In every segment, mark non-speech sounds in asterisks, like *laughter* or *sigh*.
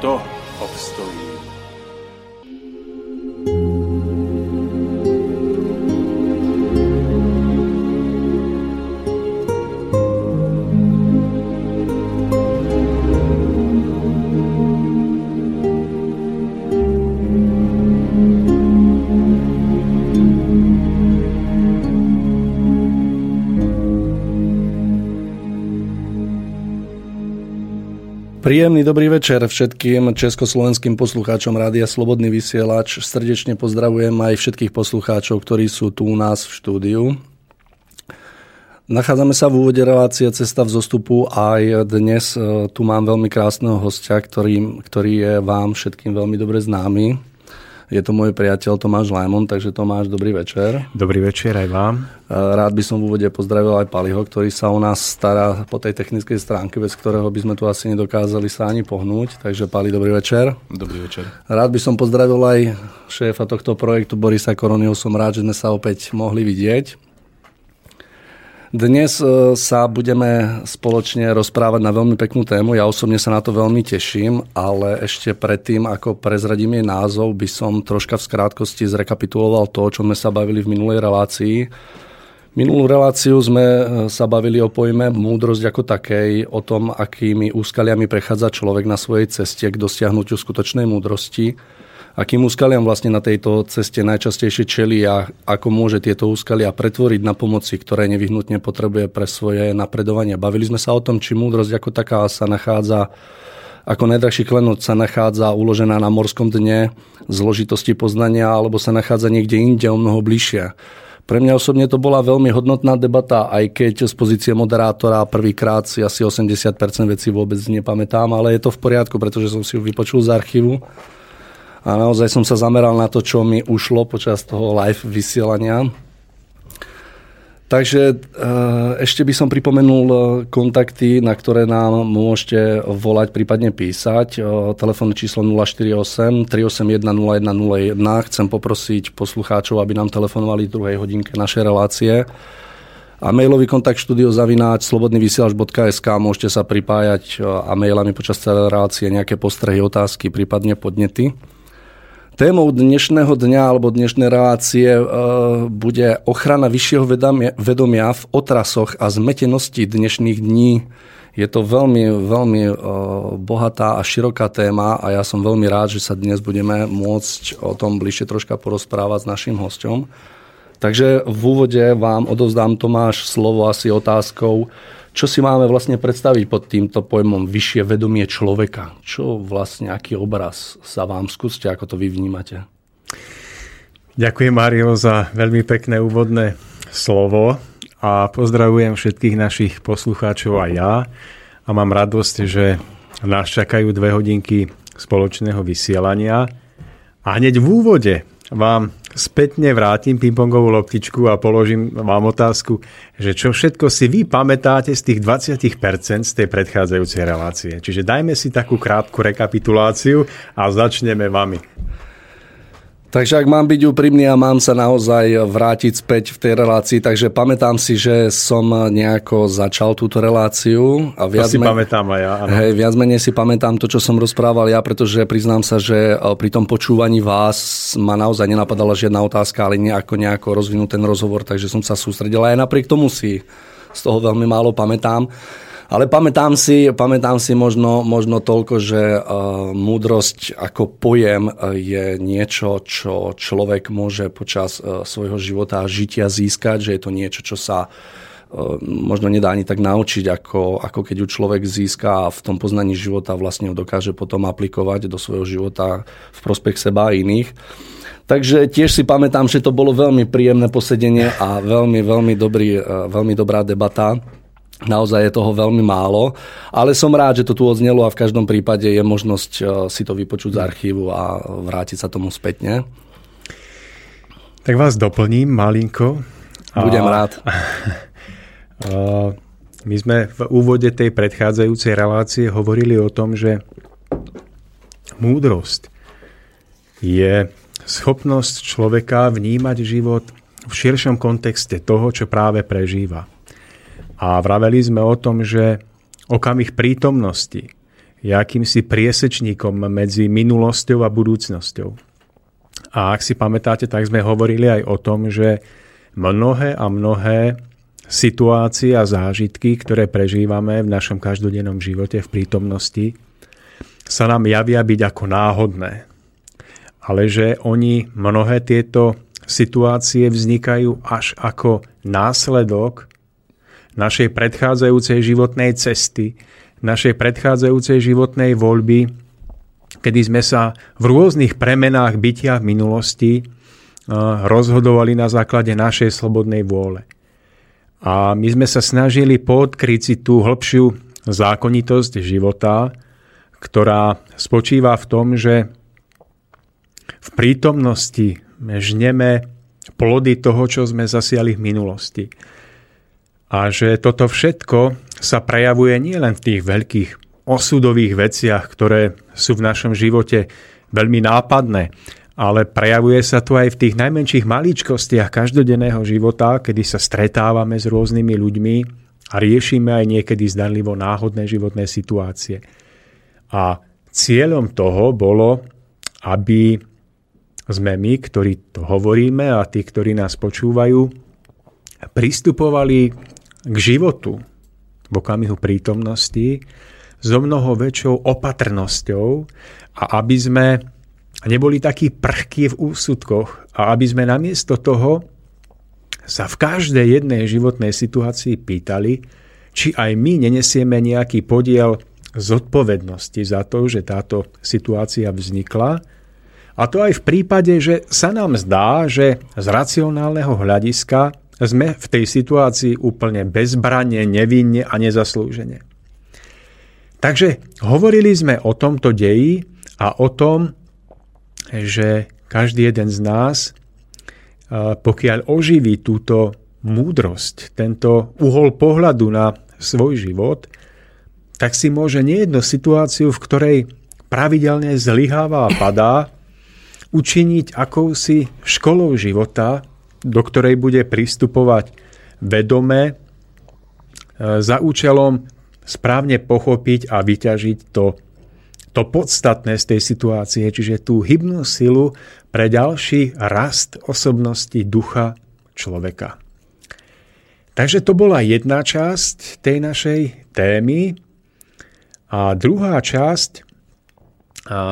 kto obstojí. Príjemný dobrý večer všetkým československým poslucháčom Rádia Slobodný vysielač. Srdečne pozdravujem aj všetkých poslucháčov, ktorí sú tu u nás v štúdiu. Nachádzame sa v úvode relácie Cesta v zostupu aj dnes e, tu mám veľmi krásneho hostia, ktorý, ktorý je vám všetkým veľmi dobre známy. Je to môj priateľ Tomáš Lajmon, takže Tomáš, dobrý večer. Dobrý večer aj vám. Rád by som v úvode pozdravil aj Paliho, ktorý sa o nás stará po tej technickej stránke, bez ktorého by sme tu asi nedokázali sa ani pohnúť. Takže Pali, dobrý večer. Dobrý večer. Rád by som pozdravil aj šéfa tohto projektu Borisa Koronyho. Som rád, že sme sa opäť mohli vidieť. Dnes e, sa budeme spoločne rozprávať na veľmi peknú tému. Ja osobne sa na to veľmi teším, ale ešte predtým, ako prezradím jej názov, by som troška v skrátkosti zrekapituloval to, o čom sme sa bavili v minulej relácii. Minulú reláciu sme e, sa bavili o pojme múdrosť ako takej, o tom, akými úskaliami prechádza človek na svojej ceste k dosiahnutiu skutočnej múdrosti akým úskaliam vlastne na tejto ceste najčastejšie čelí a ako môže tieto úskalia pretvoriť na pomoci, ktoré nevyhnutne potrebuje pre svoje napredovanie. Bavili sme sa o tom, či múdrosť ako taká sa nachádza ako najdrahší klenot sa nachádza uložená na morskom dne zložitosti poznania alebo sa nachádza niekde inde o mnoho bližšie. Pre mňa osobne to bola veľmi hodnotná debata, aj keď z pozície moderátora prvýkrát si asi 80% vecí vôbec nepamätám, ale je to v poriadku, pretože som si ju vypočul z archívu a naozaj som sa zameral na to, čo mi ušlo počas toho live vysielania. Takže e, ešte by som pripomenul e, kontakty, na ktoré nám môžete volať, prípadne písať. E, telefónne číslo 048 381 0101. Chcem poprosiť poslucháčov, aby nám telefonovali v druhej hodinke našej relácie. A mailový kontakt študiozavináč slobodnyvysielač.sk môžete sa pripájať a mailami počas celej relácie nejaké postrehy, otázky, prípadne podnety. Témou dnešného dňa alebo dnešnej relácie e, bude ochrana vyššieho vedomia v otrasoch a zmetenosti dnešných dní. Je to veľmi, veľmi e, bohatá a široká téma a ja som veľmi rád, že sa dnes budeme môcť o tom bližšie troška porozprávať s našim hostom. Takže v úvode vám odovzdám Tomáš slovo asi otázkou, čo si máme vlastne predstaviť pod týmto pojmom vyššie vedomie človeka? Čo vlastne, aký obraz sa vám skúste, ako to vy vnímate? Ďakujem, Mario, za veľmi pekné úvodné slovo a pozdravujem všetkých našich poslucháčov aj ja a mám radosť, že nás čakajú dve hodinky spoločného vysielania a hneď v úvode vám spätne vrátim pingpongovú loptičku a položím vám otázku, že čo všetko si vy pamätáte z tých 20% z tej predchádzajúcej relácie. Čiže dajme si takú krátku rekapituláciu a začneme vami. Takže ak mám byť úprimný a mám sa naozaj vrátiť späť v tej relácii, takže pamätám si, že som nejako začal túto reláciu. A viac to si men... pamätám aj ja. Ano. Hej, viac menej si pamätám to, čo som rozprával ja, pretože priznám sa, že e, pri tom počúvaní vás ma naozaj nenapadala žiadna otázka, ale nejako, nejako rozvinúť ten rozhovor, takže som sa sústredil. Aj napriek tomu si z toho veľmi málo pamätám. Ale pamätám si, pamätám si možno, možno toľko, že uh, múdrosť ako pojem je niečo, čo človek môže počas uh, svojho života a žitia získať, že je to niečo, čo sa možno nedá ani tak naučiť, ako, ako keď ju človek získa v tom poznaní života vlastne ho dokáže potom aplikovať do svojho života v prospech seba a iných. Takže tiež si pamätám, že to bolo veľmi príjemné posedenie a veľmi, veľmi, dobrý, veľmi dobrá debata. Naozaj je toho veľmi málo, ale som rád, že to tu odznelo a v každom prípade je možnosť eh, si to vypočuť z archívu a vrátiť sa tomu spätne. Tak vás doplním malinko. Budem a... rád. *laughs* My sme v úvode tej predchádzajúcej relácie hovorili o tom, že múdrosť je schopnosť človeka vnímať život v širšom kontexte toho, čo práve prežíva. A vraveli sme o tom, že okamih prítomnosti je akýmsi priesečníkom medzi minulosťou a budúcnosťou. A ak si pamätáte, tak sme hovorili aj o tom, že mnohé a mnohé situácie a zážitky, ktoré prežívame v našom každodennom živote v prítomnosti, sa nám javia byť ako náhodné. Ale že oni, mnohé tieto situácie vznikajú až ako následok našej predchádzajúcej životnej cesty, našej predchádzajúcej životnej voľby, kedy sme sa v rôznych premenách bytia v minulosti rozhodovali na základe našej slobodnej vôle. A my sme sa snažili podkryť si tú hĺbšiu zákonitosť života, ktorá spočíva v tom, že v prítomnosti žneme plody toho, čo sme zasiali v minulosti. A že toto všetko sa prejavuje nielen v tých veľkých osudových veciach, ktoré sú v našom živote veľmi nápadné, ale prejavuje sa to aj v tých najmenších maličkostiach každodenného života, kedy sa stretávame s rôznymi ľuďmi a riešime aj niekedy zdanlivo náhodné životné situácie. A cieľom toho bolo, aby sme my, ktorí to hovoríme a tí, ktorí nás počúvajú, pristupovali životu v okamihu prítomnosti so mnoho väčšou opatrnosťou a aby sme neboli takí prchkí v úsudkoch a aby sme namiesto toho sa v každej jednej životnej situácii pýtali, či aj my nenesieme nejaký podiel zodpovednosti za to, že táto situácia vznikla. A to aj v prípade, že sa nám zdá, že z racionálneho hľadiska sme v tej situácii úplne bezbranne, nevinne a nezaslúžene. Takže hovorili sme o tomto deji a o tom, že každý jeden z nás, pokiaľ oživí túto múdrosť, tento uhol pohľadu na svoj život, tak si môže nejednu situáciu, v ktorej pravidelne zlyháva a padá, učiniť akousi školou života, do ktorej bude pristupovať vedome e, za účelom správne pochopiť a vyťažiť to, to podstatné z tej situácie, čiže tú hybnú silu pre ďalší rast osobnosti ducha človeka. Takže to bola jedna časť tej našej témy a druhá časť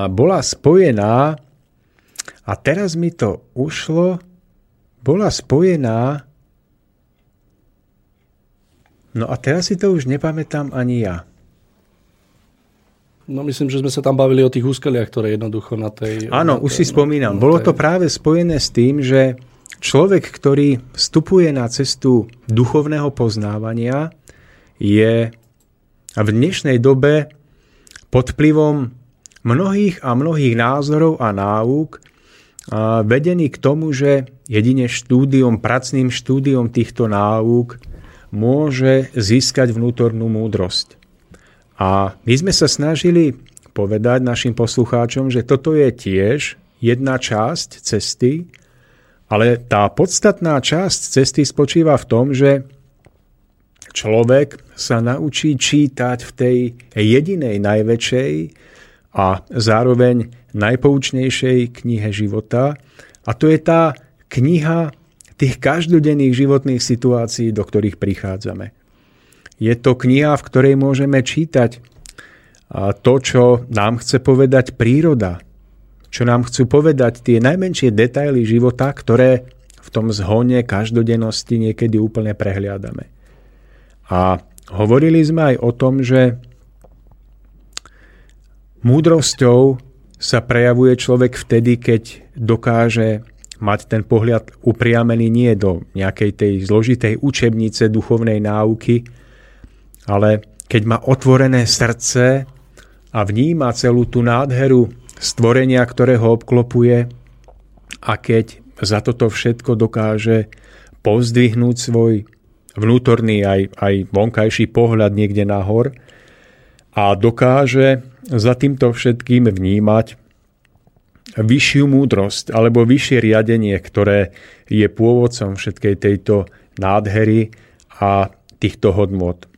bola spojená a teraz mi to ušlo bola spojená No a teraz si to už nepamätám ani ja. No myslím, že sme sa tam bavili o tých úskaliach, ktoré jednoducho na tej... Áno, na už si spomínam. Tej... Bolo to práve spojené s tým, že človek, ktorý vstupuje na cestu duchovného poznávania, je v dnešnej dobe pod vplyvom mnohých a mnohých názorov a náuk vedený k tomu, že jedine štúdiom, pracným štúdiom týchto náuk môže získať vnútornú múdrosť. A my sme sa snažili povedať našim poslucháčom, že toto je tiež jedna časť cesty, ale tá podstatná časť cesty spočíva v tom, že človek sa naučí čítať v tej jedinej najväčšej a zároveň najpoučnejšej knihe života. A to je tá kniha tých každodenných životných situácií, do ktorých prichádzame. Je to kniha, v ktorej môžeme čítať to, čo nám chce povedať príroda, čo nám chcú povedať tie najmenšie detaily života, ktoré v tom zhone každodennosti niekedy úplne prehliadame. A hovorili sme aj o tom, že múdrosťou sa prejavuje človek vtedy, keď dokáže mať ten pohľad upriamený nie do nejakej tej zložitej učebnice duchovnej náuky, ale keď má otvorené srdce a vníma celú tú nádheru stvorenia, ktoré ho obklopuje a keď za toto všetko dokáže pozdvihnúť svoj vnútorný aj, aj vonkajší pohľad niekde nahor a dokáže za týmto všetkým vnímať vyššiu múdrosť alebo vyššie riadenie, ktoré je pôvodcom všetkej tejto nádhery a týchto hodnot.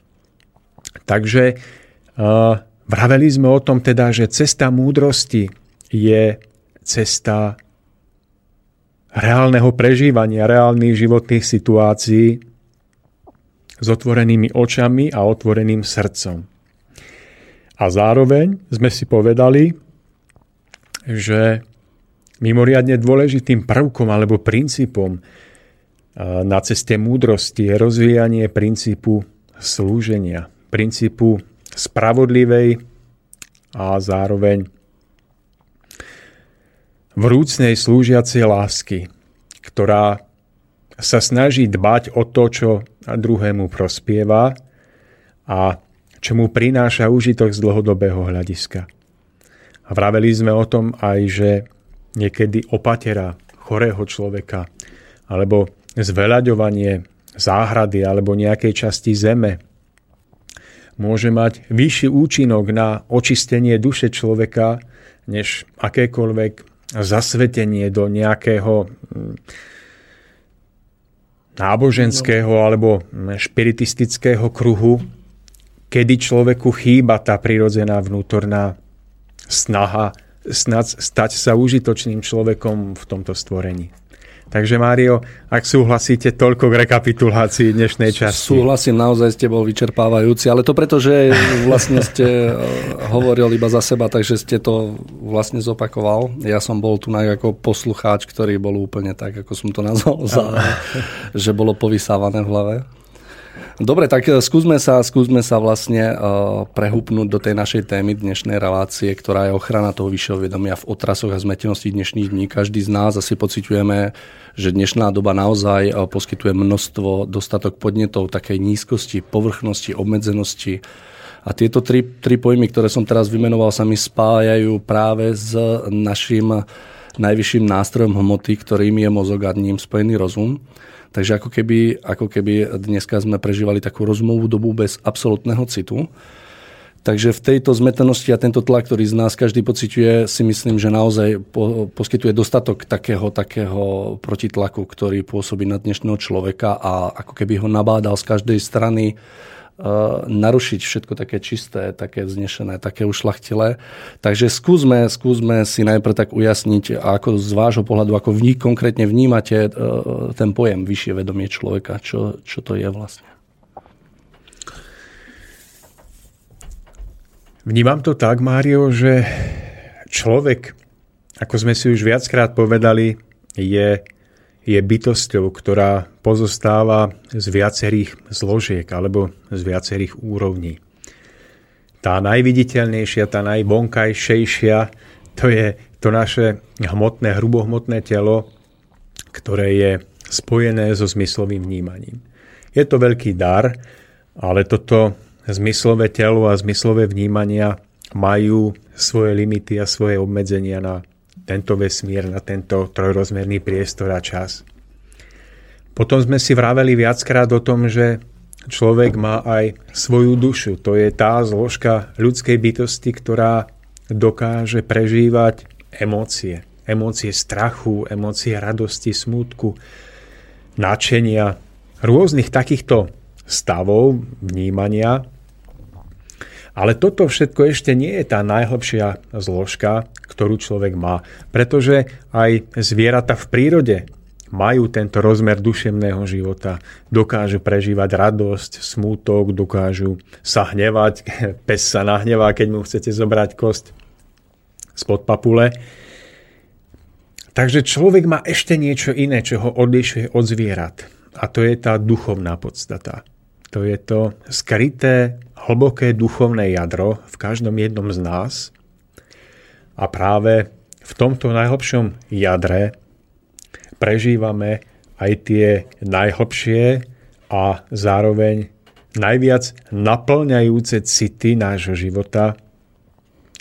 Takže uh, vraveli sme o tom teda, že cesta múdrosti je cesta reálneho prežívania, reálnych životných situácií s otvorenými očami a otvoreným srdcom. A zároveň sme si povedali, že mimoriadne dôležitým prvkom alebo princípom na ceste múdrosti je rozvíjanie princípu slúženia, princípu spravodlivej a zároveň vrúcnej slúžiacej lásky, ktorá sa snaží dbať o to, čo druhému prospieva a čo mu prináša užitok z dlhodobého hľadiska. A vraveli sme o tom aj, že niekedy opatera chorého človeka alebo zveľaďovanie záhrady alebo nejakej časti zeme môže mať vyšší účinok na očistenie duše človeka, než akékoľvek zasvetenie do nejakého mm, náboženského alebo špiritistického kruhu, kedy človeku chýba tá prirodzená vnútorná snaha snad stať sa užitočným človekom v tomto stvorení. Takže Mário, ak súhlasíte, toľko k rekapitulácii dnešnej časti. Súhlasím, naozaj ste bol vyčerpávajúci, ale to preto, že vlastne ste eh, hovoril iba za seba, takže ste to vlastne zopakoval. Ja som bol tu ako poslucháč, ktorý bol úplne tak, ako som to nazval, za, že bolo povysávané v hlave. Dobre, tak eh, skúsme sa, skúsme sa vlastne uh, prehúpnúť do tej našej témy dnešnej relácie, ktorá je ochrana toho vyššieho vedomia v otrasoch a zmetenosti dnešných dní. Každý z nás asi pociťujeme že dnešná doba naozaj eh, poskytuje množstvo, dostatok podnetov takej nízkosti, povrchnosti, obmedzenosti. A tieto tri, tri pojmy, ktoré som teraz vymenoval, sa mi spájajú práve s našim najvyšším nástrojom hmoty, ktorým je mozog a ním spojený rozum. Takže ako keby, ako keby dneska sme prežívali takú rozumovú dobu bez absolútneho citu. Takže v tejto zmetenosti a tento tlak, ktorý z nás každý pociťuje, si myslím, že naozaj po, poskytuje dostatok takého, takého protitlaku, ktorý pôsobí na dnešného človeka a ako keby ho nabádal z každej strany narušiť všetko také čisté, také vznešené, také ušlachtilé. Takže skúsme, skúsme si najprv tak ujasniť, ako z vášho pohľadu, ako vní, konkrétne vnímate uh, ten pojem vyššie vedomie človeka, čo, čo to je vlastne. Vnímam to tak, Mário, že človek, ako sme si už viackrát povedali, je, je bytosťou, ktorá pozostáva z viacerých zložiek alebo z viacerých úrovní. Tá najviditeľnejšia, tá najvonkajšejšia, to je to naše hmotné, hrubohmotné telo, ktoré je spojené so zmyslovým vnímaním. Je to veľký dar, ale toto zmyslové telo a zmyslové vnímania majú svoje limity a svoje obmedzenia na tento vesmír, na tento trojrozmerný priestor a čas. Potom sme si vraveli viackrát o tom, že človek má aj svoju dušu. To je tá zložka ľudskej bytosti, ktorá dokáže prežívať emócie. Emócie strachu, emócie radosti, smútku, nadšenia, rôznych takýchto stavov vnímania, ale toto všetko ešte nie je tá najhlbšia zložka, ktorú človek má. Pretože aj zvieratá v prírode majú tento rozmer duševného života, dokážu prežívať radosť, smútok, dokážu sa hnevať, *laughs* pes sa nahnevá, keď mu chcete zobrať kost spod papule. Takže človek má ešte niečo iné, čo ho odlišuje od zvierat. A to je tá duchovná podstata. To je to skryté, hlboké duchovné jadro v každom jednom z nás. A práve v tomto najhlbšom jadre prežívame aj tie najhlbšie a zároveň najviac naplňajúce city nášho života,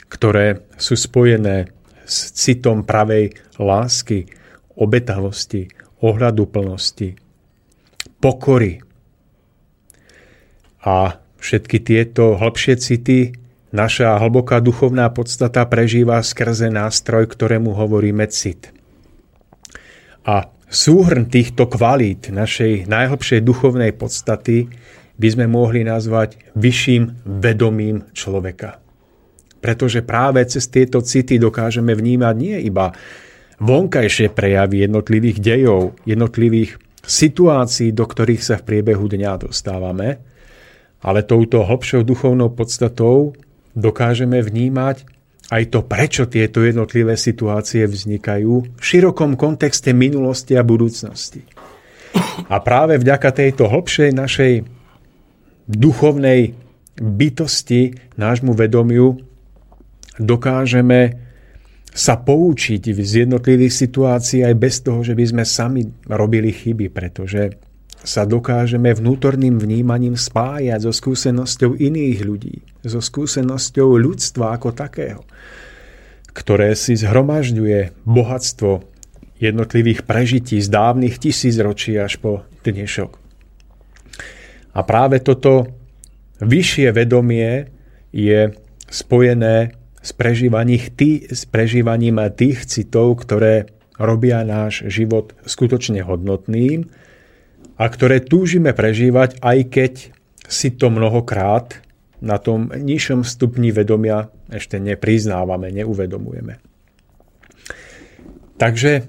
ktoré sú spojené s citom pravej lásky, obetavosti, ohľadu plnosti, pokory. A všetky tieto hĺbšie city naša hlboká duchovná podstata prežíva skrze nástroj, ktorému hovoríme cit. A súhrn týchto kvalít našej najhlbšej duchovnej podstaty by sme mohli nazvať vyšším vedomím človeka. Pretože práve cez tieto city dokážeme vnímať nie iba vonkajšie prejavy jednotlivých dejov, jednotlivých situácií, do ktorých sa v priebehu dňa dostávame, ale touto hlbšou duchovnou podstatou dokážeme vnímať aj to, prečo tieto jednotlivé situácie vznikajú v širokom kontexte minulosti a budúcnosti. A práve vďaka tejto hlbšej našej duchovnej bytosti, nášmu vedomiu, dokážeme sa poučiť z jednotlivých situácií aj bez toho, že by sme sami robili chyby, pretože sa dokážeme vnútorným vnímaním spájať so skúsenosťou iných ľudí, so skúsenosťou ľudstva ako takého, ktoré si zhromažďuje bohatstvo jednotlivých prežití z dávnych tisícročí až po dnešok. A práve toto vyššie vedomie je spojené s tý, s prežívaním tých citov, ktoré robia náš život skutočne hodnotným a ktoré túžime prežívať, aj keď si to mnohokrát na tom nižšom stupni vedomia ešte nepriznávame, neuvedomujeme. Takže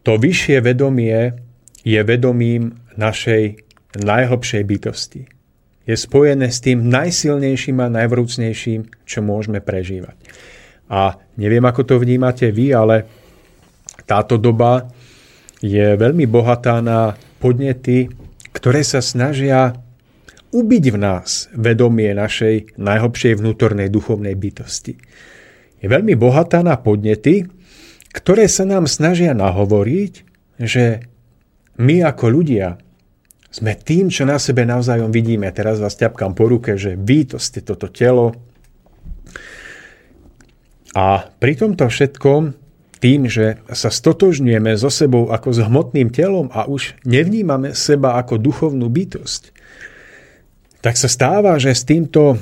to vyššie vedomie je vedomím našej najhlbšej bytosti. Je spojené s tým najsilnejším a najvrúcnejším, čo môžeme prežívať. A neviem, ako to vnímate vy, ale táto doba je veľmi bohatá na podnety, ktoré sa snažia ubiť v nás vedomie našej najhlbšej vnútornej duchovnej bytosti. Je veľmi bohatá na podnety, ktoré sa nám snažia nahovoriť, že my ako ľudia sme tým, čo na sebe navzájom vidíme. Teraz vás ťapkám po ruke, že vy to ste toto telo. A pri tomto všetkom tým, že sa stotožňujeme so sebou ako s hmotným telom a už nevnímame seba ako duchovnú bytosť, tak sa stáva, že s týmto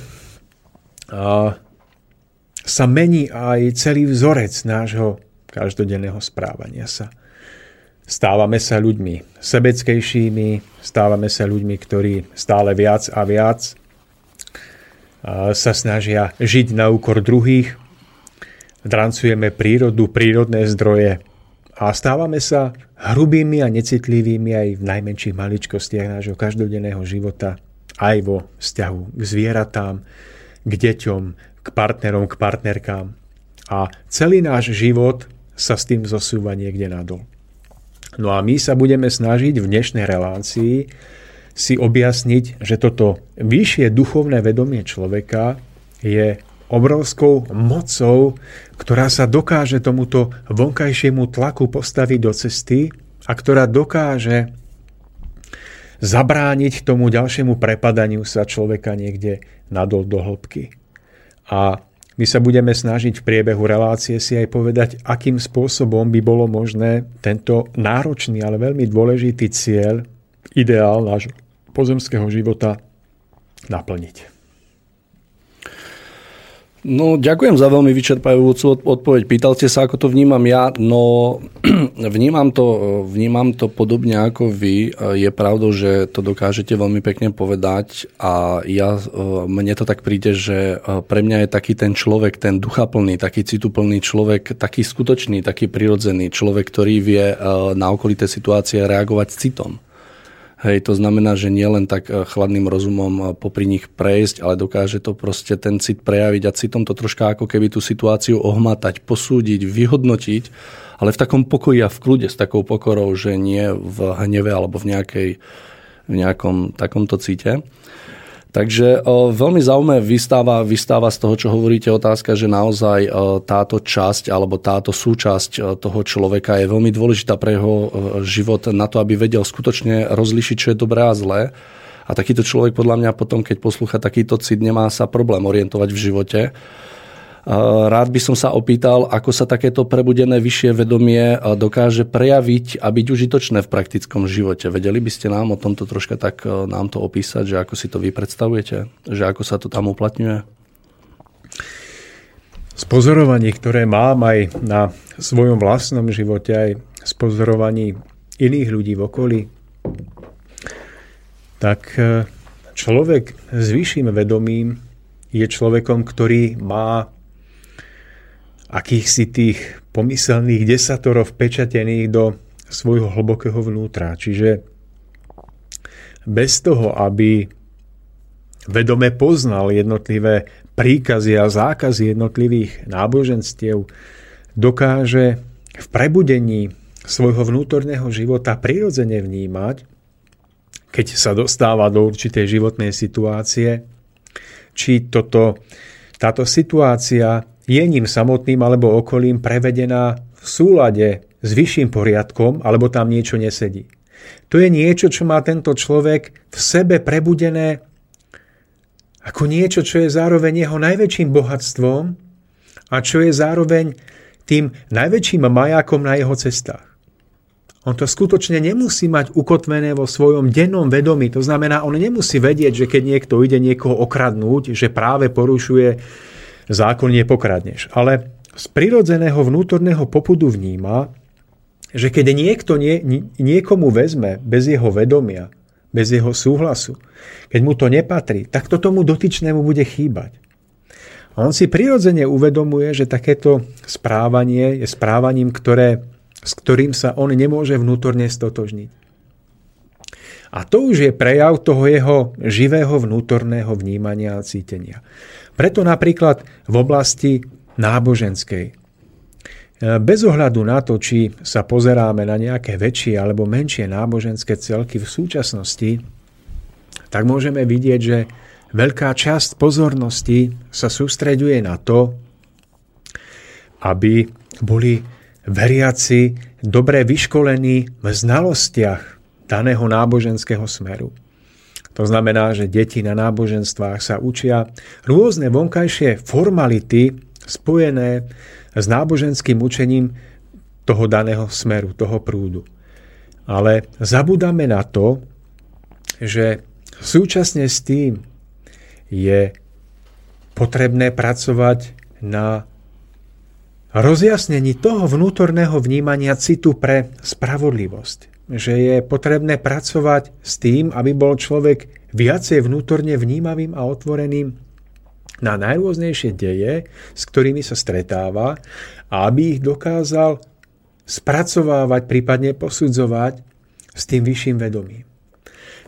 sa mení aj celý vzorec nášho každodenného správania sa. Stávame sa ľuďmi sebeckejšími, stávame sa ľuďmi, ktorí stále viac a viac sa snažia žiť na úkor druhých, drancujeme prírodu, prírodné zdroje a stávame sa hrubými a necitlivými aj v najmenších maličkostiach nášho každodenného života, aj vo vzťahu k zvieratám, k deťom, k partnerom, k partnerkám. A celý náš život sa s tým zosúva niekde nadol. No a my sa budeme snažiť v dnešnej relácii si objasniť, že toto vyššie duchovné vedomie človeka je obrovskou mocou, ktorá sa dokáže tomuto vonkajšiemu tlaku postaviť do cesty a ktorá dokáže zabrániť tomu ďalšiemu prepadaniu sa človeka niekde nadol do hĺbky. A my sa budeme snažiť v priebehu relácie si aj povedať, akým spôsobom by bolo možné tento náročný, ale veľmi dôležitý cieľ, ideál nášho pozemského života naplniť. No, ďakujem za veľmi vyčerpajúcu odpoveď. Pýtal ste sa, ako to vnímam ja. No, *clears throat* vnímam to, vnímam to podobne ako vy. Je pravdou, že to dokážete veľmi pekne povedať a ja, mne to tak príde, že pre mňa je taký ten človek, ten duchaplný, taký cituplný človek, taký skutočný, taký prirodzený človek, ktorý vie na okolité situácie reagovať citom. Hej, to znamená, že nie len tak eh, chladným rozumom eh, popri nich prejsť, ale dokáže to proste ten cit prejaviť a citom to troška ako keby tú situáciu ohmatať, posúdiť, vyhodnotiť, ale v takom pokoji a v kľude s takou pokorou, že nie v hneve alebo v, nejakej, v nejakom takomto cite. Takže o, veľmi zaujímavé vystáva, vystáva z toho, čo hovoríte, otázka, že naozaj o, táto časť alebo táto súčasť o, toho človeka je veľmi dôležitá pre jeho život na to, aby vedel skutočne rozlišiť, čo je dobré a zlé. A takýto človek podľa mňa potom, keď poslúcha takýto cit, nemá sa problém orientovať v živote. Rád by som sa opýtal, ako sa takéto prebudené vyššie vedomie dokáže prejaviť a byť užitočné v praktickom živote. Vedeli by ste nám o tomto troška tak nám to opísať, že ako si to vy predstavujete? Že ako sa to tam uplatňuje? Z ktoré mám aj na svojom vlastnom živote, aj z pozorovaní iných ľudí v okolí, tak človek s vyšším vedomím je človekom, ktorý má akýchsi tých pomyselných desatorov pečatených do svojho hlbokého vnútra. Čiže bez toho, aby vedome poznal jednotlivé príkazy a zákazy jednotlivých náboženstiev, dokáže v prebudení svojho vnútorného života prirodzene vnímať, keď sa dostáva do určitej životnej situácie, či toto, táto situácia je ním samotným alebo okolím prevedená v súlade s vyšším poriadkom, alebo tam niečo nesedí. To je niečo, čo má tento človek v sebe prebudené ako niečo, čo je zároveň jeho najväčším bohatstvom a čo je zároveň tým najväčším majákom na jeho cestách. On to skutočne nemusí mať ukotvené vo svojom dennom vedomí. To znamená, on nemusí vedieť, že keď niekto ide niekoho okradnúť, že práve porušuje zákon nepokradneš. Ale z prirodzeného vnútorného popudu vníma, že keď niekto nie, niekomu vezme bez jeho vedomia, bez jeho súhlasu, keď mu to nepatrí, tak to tomu dotyčnému bude chýbať. A on si prirodzene uvedomuje, že takéto správanie je správaním, ktoré, s ktorým sa on nemôže vnútorne stotožniť. A to už je prejav toho jeho živého vnútorného vnímania a cítenia. Preto napríklad v oblasti náboženskej. E, bez ohľadu na to, či sa pozeráme na nejaké väčšie alebo menšie náboženské celky v súčasnosti, tak môžeme vidieť, že veľká časť pozornosti sa sústreďuje na to, aby boli veriaci dobre vyškolení v znalostiach daného náboženského smeru. To znamená, že deti na náboženstvách sa učia rôzne vonkajšie formality spojené s náboženským učením toho daného smeru, toho prúdu. Ale zabudáme na to, že súčasne s tým je potrebné pracovať na rozjasnení toho vnútorného vnímania citu pre spravodlivosť že je potrebné pracovať s tým, aby bol človek viacej vnútorne vnímavým a otvoreným na najrôznejšie deje, s ktorými sa stretáva a aby ich dokázal spracovávať, prípadne posudzovať s tým vyšším vedomím.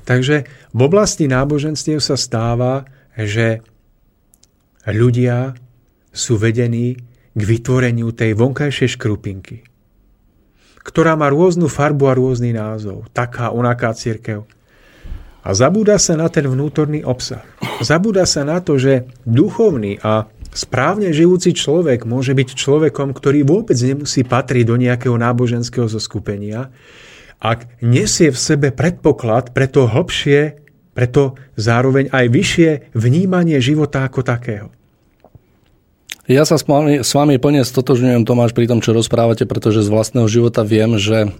Takže v oblasti náboženstiev sa stáva, že ľudia sú vedení k vytvoreniu tej vonkajšej škrupinky ktorá má rôznu farbu a rôzny názov. Taká, onaká církev. A zabúda sa na ten vnútorný obsah. Zabúda sa na to, že duchovný a správne žijúci človek môže byť človekom, ktorý vôbec nemusí patriť do nejakého náboženského zoskupenia, ak nesie v sebe predpoklad pre to hlbšie, preto zároveň aj vyššie vnímanie života ako takého. Ja sa s vami, s plne stotožňujem, Tomáš, pri tom, čo rozprávate, pretože z vlastného života viem, že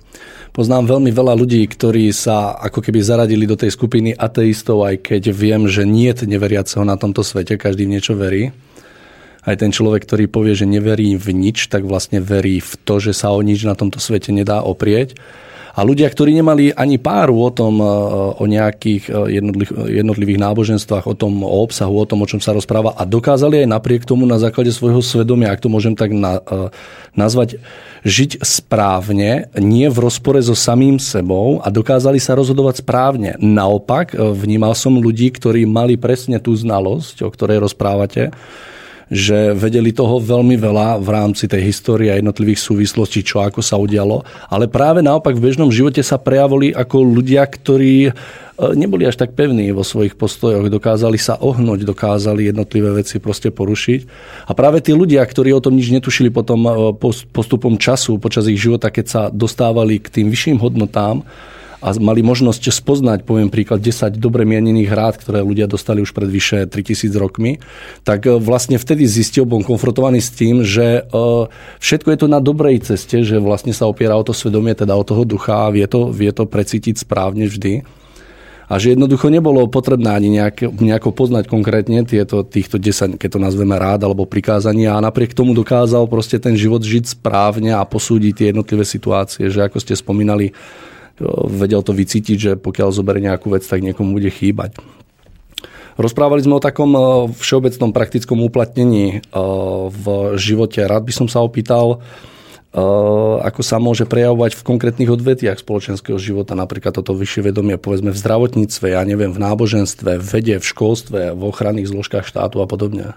poznám veľmi veľa ľudí, ktorí sa ako keby zaradili do tej skupiny ateistov, aj keď viem, že nie neveriaceho na tomto svete, každý v niečo verí. aj ten človek, ktorý povie, že neverí v nič, tak vlastne verí v to, že sa o nič na tomto svete nedá oprieť. A ľudia, ktorí nemali ani páru o tom, e, o nejakých e, jednotlivých náboženstvách, o tom, o obsahu, o tom, o čom sa rozpráva a dokázali aj napriek tomu na základe svojho svedomia, ak to môžem tak na, e, nazvať, žiť správne, nie v rozpore so samým sebou a dokázali sa rozhodovať správne. Naopak, vnímal som ľudí, ktorí mali presne tú znalosť, o ktorej rozprávate, že vedeli toho veľmi veľa v rámci tej histórie a jednotlivých súvislostí, čo ako sa udialo. Ale práve naopak v bežnom živote sa prejavili ako ľudia, ktorí e, neboli až tak pevní vo svojich postojoch, dokázali sa ohnúť, dokázali jednotlivé veci proste porušiť. A práve tí ľudia, ktorí o tom nič netušili potom e, postupom času, počas ich života, keď sa dostávali k tým vyšším hodnotám, a mali možnosť spoznať, poviem príklad, 10 dobre mienených rád, ktoré ľudia dostali už pred vyše 3000 rokmi, tak e, vlastne vtedy zistil, bol konfrontovaný s tým, že e, všetko je to na dobrej ceste, že vlastne sa opiera o to svedomie, teda o toho ducha a vie to, vie to precítiť správne vždy. A že jednoducho nebolo potrebné ani nejak, nejako poznať konkrétne tieto, týchto 10, keď to nazveme rád alebo prikázania a napriek tomu dokázal proste ten život žiť správne a posúdiť tie jednotlivé situácie, že ako ste spomínali, vedel to vycítiť, že pokiaľ zoberie nejakú vec, tak niekomu bude chýbať. Rozprávali sme o takom e, všeobecnom praktickom uplatnení e, v živote. Rád by som sa opýtal, e, ako sa môže prejavovať v konkrétnych odvetiach spoločenského života, napríklad toto vyššie vedomie, povedzme v zdravotníctve, ja neviem, v náboženstve, v vede, v školstve, v ochranných zložkách štátu a podobne.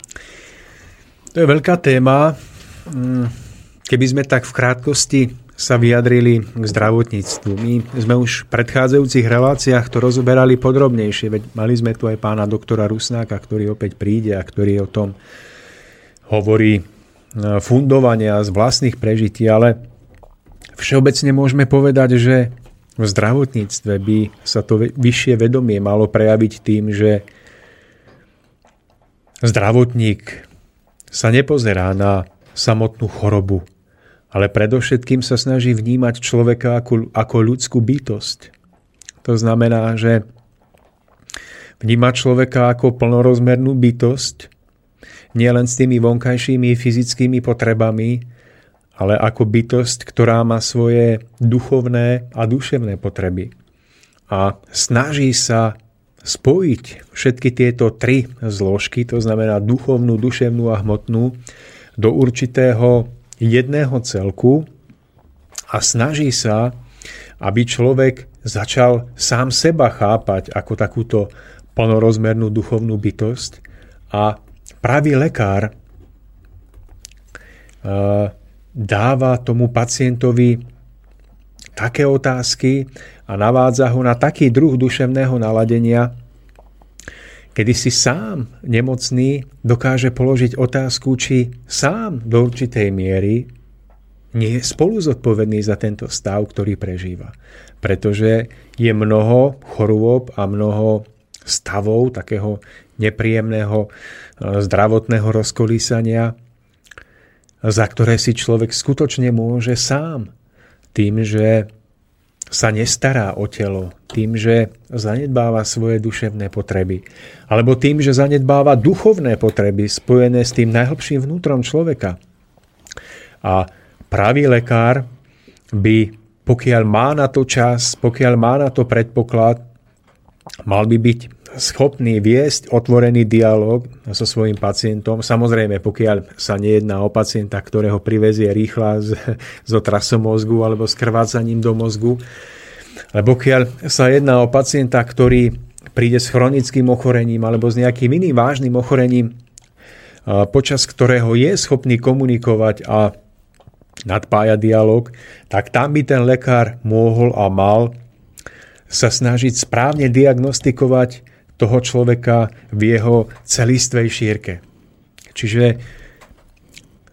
To je veľká téma. Mm, keby sme tak v krátkosti sa vyjadrili k zdravotníctvu. My sme už v predchádzajúcich reláciách to rozoberali podrobnejšie, veď mali sme tu aj pána doktora Rusnáka, ktorý opäť príde a ktorý o tom hovorí e, fundovania z vlastných prežití, ale všeobecne môžeme povedať, že v zdravotníctve by sa to vyššie vedomie malo prejaviť tým, že zdravotník sa nepozerá na samotnú chorobu, ale predovšetkým sa snaží vnímať človeka ako, ako ľudskú bytosť. To znamená, že vníma človeka ako plnorozmernú bytosť, nielen s tými vonkajšími fyzickými potrebami, ale ako bytosť, ktorá má svoje duchovné a duševné potreby. A snaží sa spojiť všetky tieto tri zložky, to znamená duchovnú, duševnú a hmotnú, do určitého jedného celku a snaží sa, aby človek začal sám seba chápať ako takúto plnorozmernú duchovnú bytosť. A pravý lekár e, dáva tomu pacientovi také otázky a navádza ho na taký druh duševného naladenia, kedy si sám nemocný dokáže položiť otázku, či sám do určitej miery nie je spolu zodpovedný za tento stav, ktorý prežíva. Pretože je mnoho chorôb a mnoho stavov takého nepríjemného e, zdravotného rozkolísania, za ktoré si človek skutočne môže sám tým, že sa nestará o telo, tým, že zanedbáva svoje duševné potreby, alebo tým, že zanedbáva duchovné potreby spojené s tým najhlbším vnútrom človeka. A pravý lekár by, pokiaľ má na to čas, pokiaľ má na to predpoklad, mal by byť schopný viesť otvorený dialog so svojím pacientom. Samozrejme, pokiaľ sa nejedná o pacienta, ktorého privezie rýchla z, z otrasom mozgu alebo s krvácaním do mozgu, ale pokiaľ sa jedná o pacienta, ktorý príde s chronickým ochorením alebo s nejakým iným vážnym ochorením, počas ktorého je schopný komunikovať a nadpájať dialog, tak tam by ten lekár mohol a mal sa snažiť správne diagnostikovať toho človeka v jeho celistvej šírke. Čiže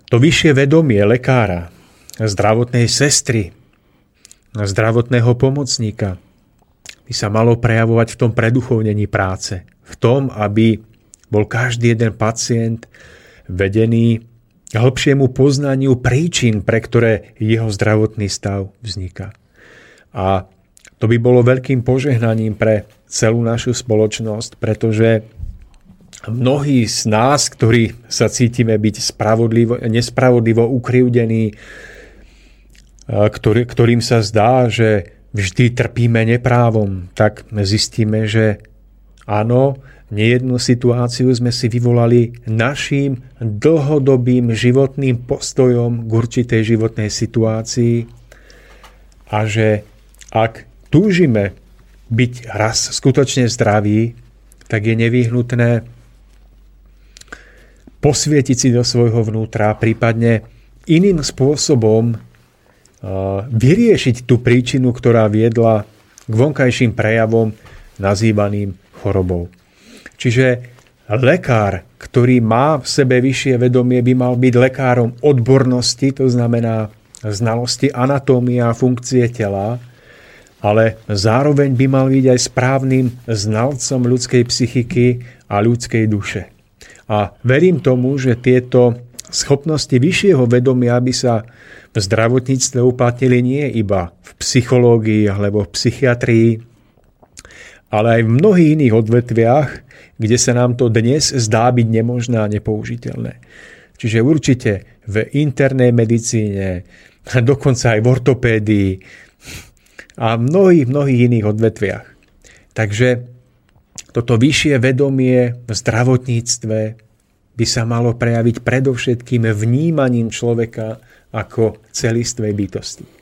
to vyššie vedomie lekára, zdravotnej sestry, zdravotného pomocníka by sa malo prejavovať v tom preduchovnení práce. V tom, aby bol každý jeden pacient vedený k hĺbšiemu poznaniu príčin, pre ktoré jeho zdravotný stav vzniká. A to by bolo veľkým požehnaním pre celú našu spoločnosť, pretože mnohí z nás, ktorí sa cítime byť spravodlivo, nespravodlivo ukrivdení, ktorý, ktorým sa zdá, že vždy trpíme neprávom, tak zistíme, že áno, nejednú situáciu sme si vyvolali našim dlhodobým životným postojom k určitej životnej situácii a že ak túžime byť raz skutočne zdraví, tak je nevyhnutné posvietiť si do svojho vnútra, prípadne iným spôsobom vyriešiť tú príčinu, ktorá viedla k vonkajším prejavom nazývaným chorobou. Čiže lekár, ktorý má v sebe vyššie vedomie, by mal byť lekárom odbornosti, to znamená znalosti anatómia a funkcie tela, ale zároveň by mal byť aj správnym znalcom ľudskej psychiky a ľudskej duše. A verím tomu, že tieto schopnosti vyššieho vedomia by sa v zdravotníctve uplatnili nie iba v psychológii alebo v psychiatrii, ale aj v mnohých iných odvetviach, kde sa nám to dnes zdá byť nemožné a nepoužiteľné. Čiže určite v internej medicíne, dokonca aj v ortopédii a v mnohých, mnohých iných odvetviach. Takže toto vyššie vedomie v zdravotníctve by sa malo prejaviť predovšetkým vnímaním človeka ako celistvej bytosti.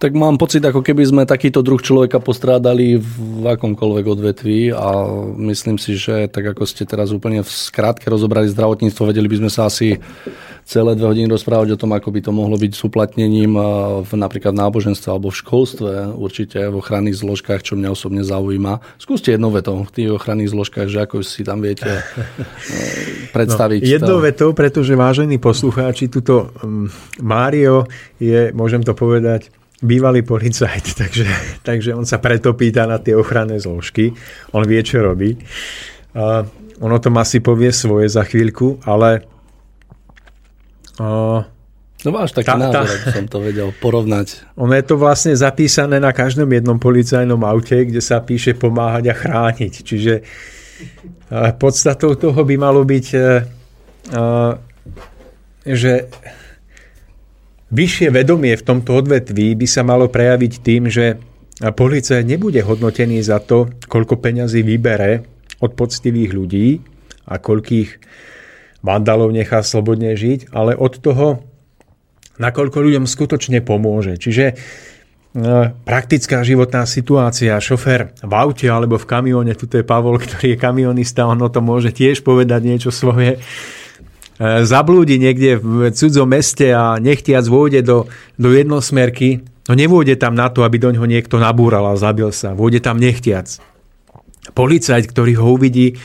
Tak mám pocit, ako keby sme takýto druh človeka postrádali v akomkoľvek odvetví a myslím si, že tak ako ste teraz úplne v skrátke rozobrali zdravotníctvo, vedeli by sme sa asi celé dve hodiny rozprávať o tom, ako by to mohlo byť s uplatnením v napríklad náboženstve alebo v školstve, určite v ochranných zložkách, čo mňa osobne zaujíma. Skúste jednou vetou v tých ochranných zložkách, že ako si tam viete predstaviť. No, jednou vetou, pretože vážení poslucháči, tuto Mário je, môžem to povedať, bývalý policajt, *laughs* takže, takže on sa preto pýta na tie ochranné zložky. On vie, čo robí. Uh, ono to asi povie svoje za chvíľku, ale uh, No máš taký tá, názor, tá, som to vedel porovnať. *laughs* Ono je to vlastne zapísané na každom jednom policajnom aute, kde sa píše pomáhať a chrániť. Čiže uh, podstatou toho by malo byť, uh, uh, že Vyššie vedomie v tomto odvetví by sa malo prejaviť tým, že policajt nebude hodnotený za to, koľko peňazí vybere od poctivých ľudí a koľkých vandalov nechá slobodne žiť, ale od toho, nakoľko ľuďom skutočne pomôže. Čiže e, praktická životná situácia, šofér v aute alebo v kamióne, tu je Pavol, ktorý je kamionista, on o tom môže tiež povedať niečo svoje. E, zablúdi niekde v cudzom meste a nechtiac vôjde do, do jednosmerky, no nevôjde tam na to, aby do ňoho niekto nabúral a zabil sa. Vôjde tam nechtiac. Policajt, ktorý ho uvidí,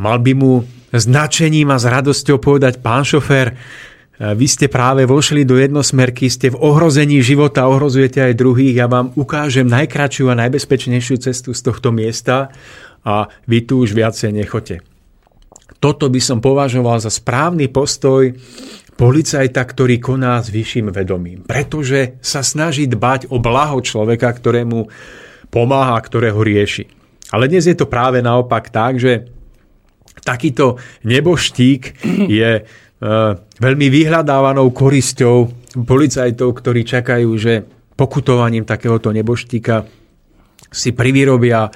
mal by mu značením a s radosťou povedať, pán šofér, e, vy ste práve vošli do jednosmerky, ste v ohrození života, ohrozujete aj druhých, ja vám ukážem najkračšiu a najbezpečnejšiu cestu z tohto miesta a vy tu už viacej nechote. Toto by som považoval za správny postoj policajta, ktorý koná s vyšším vedomím. Pretože sa snaží dbať o blaho človeka, ktorému pomáha, ktorého rieši. Ale dnes je to práve naopak tak, že takýto neboštík *clears throat* je e, veľmi vyhľadávanou korisťou policajtov, ktorí čakajú, že pokutovaním takéhoto neboštíka si privyrobia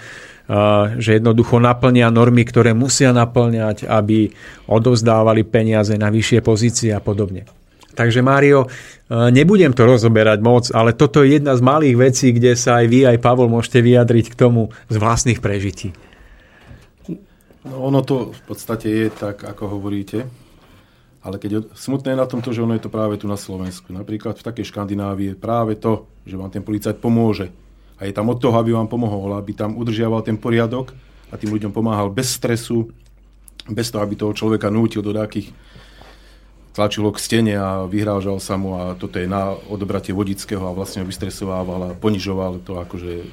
že jednoducho naplnia normy, ktoré musia naplňať, aby odovzdávali peniaze na vyššie pozície a podobne. Takže Mário, nebudem to rozoberať moc, ale toto je jedna z malých vecí, kde sa aj vy, aj Pavol môžete vyjadriť k tomu z vlastných prežití. No, ono to v podstate je tak, ako hovoríte. Ale keď smutné je na tom to, že ono je to práve tu na Slovensku. Napríklad v takej Škandinávii je práve to, že vám ten policajt pomôže a je tam od toho, aby vám pomohol, aby tam udržiaval ten poriadok a tým ľuďom pomáhal bez stresu, bez toho, aby toho človeka nútil do nejakých tlačilo k stene a vyhrážal sa mu a toto je na odobratie vodického a vlastne ho vystresovával a ponižoval to akože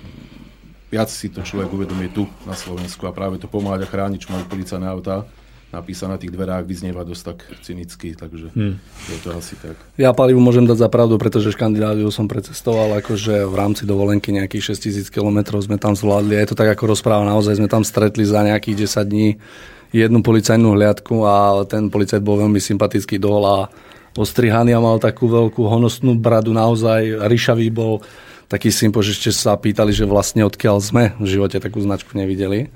viac si to človek uvedomie tu na Slovensku a práve to pomáhať a chrániť, čo majú policajné autá napísané na tých dverách vyznieva dosť tak cynicky, takže hmm. je to asi tak. Ja palivu môžem dať za pravdu, pretože Škandináviu som precestoval, akože v rámci dovolenky nejakých 6000 km sme tam zvládli. A je to tak, ako rozpráva, naozaj sme tam stretli za nejakých 10 dní jednu policajnú hliadku a ten policajt bol veľmi sympatický dol a ostrihaný a mal takú veľkú honosnú bradu, naozaj ryšavý bol taký sympo, že ešte sa pýtali, že vlastne odkiaľ sme v živote takú značku nevideli.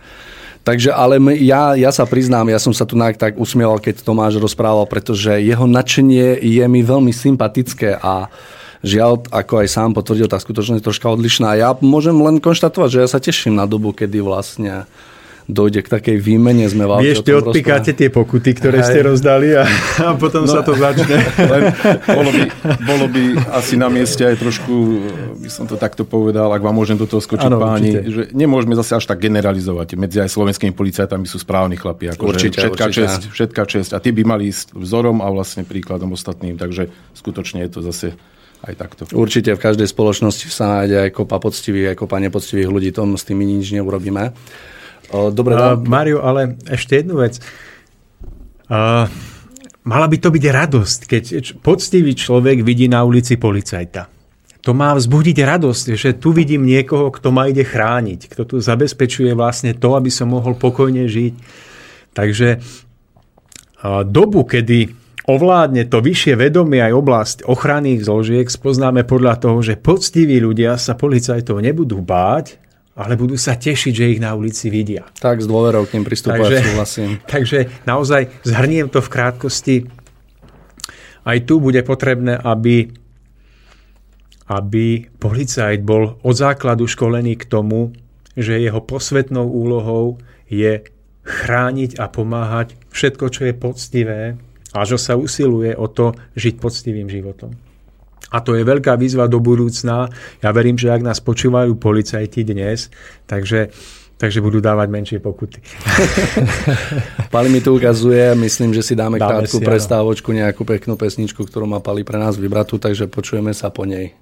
Takže, ale ja, ja sa priznám, ja som sa tu tak usmieval, keď Tomáš rozprával, pretože jeho nadšenie je mi veľmi sympatické a žiaľ, ako aj sám potvrdil, tá skutočnosť je troška odlišná. Ja môžem len konštatovať, že ja sa teším na dobu, kedy vlastne dojde k takej výmene. Sme Vy ešte odpikáte tie pokuty, ktoré Hej. ste rozdali a, a potom no, sa to začne. Len bolo, by, bolo by asi na mieste aj trošku, by som to takto povedal, ak vám môžem do toho skočiť ano, páni, určite. že nemôžeme zase až tak generalizovať. Medzi aj slovenskými policajtami sú správni chlapi. Ako určite, všetká, určite. Česť, všetká česť. A tí by mali ísť vzorom a vlastne príkladom ostatným. Takže skutočne je to zase aj takto. Určite v každej spoločnosti sa nájde aj kopa poctivých, aj kopa nepoctivých ľudí, tom s tými nič neurobíme. Dobre, uh, Mario, ale ešte jednu vec. Uh, mala by to byť radosť, keď poctivý človek vidí na ulici policajta. To má vzbudiť radosť, že tu vidím niekoho, kto ma ide chrániť, kto tu zabezpečuje vlastne to, aby som mohol pokojne žiť. Takže uh, dobu, kedy ovládne to vyššie vedomie aj oblasť ochranných zložiek, spoznáme podľa toho, že poctiví ľudia sa policajtov nebudú báť, ale budú sa tešiť, že ich na ulici vidia. Tak, s dôverou k ním pristupovať takže, súhlasím. *laughs* Takže naozaj zhrniem to v krátkosti. Aj tu bude potrebné, aby, aby policajt bol od základu školený k tomu, že jeho posvetnou úlohou je chrániť a pomáhať všetko, čo je poctivé a že sa usiluje o to žiť poctivým životom. A to je veľká výzva do budúcna. Ja verím, že ak nás počúvajú policajti dnes, takže takže budú dávať menšie pokuty. *laughs* *laughs* Pali mi tu ukazuje, myslím, že si dáme, dáme krátku si, prestávočku, nejakú peknú pesničku, ktorú má Pali pre nás vybratú, takže počujeme sa po nej.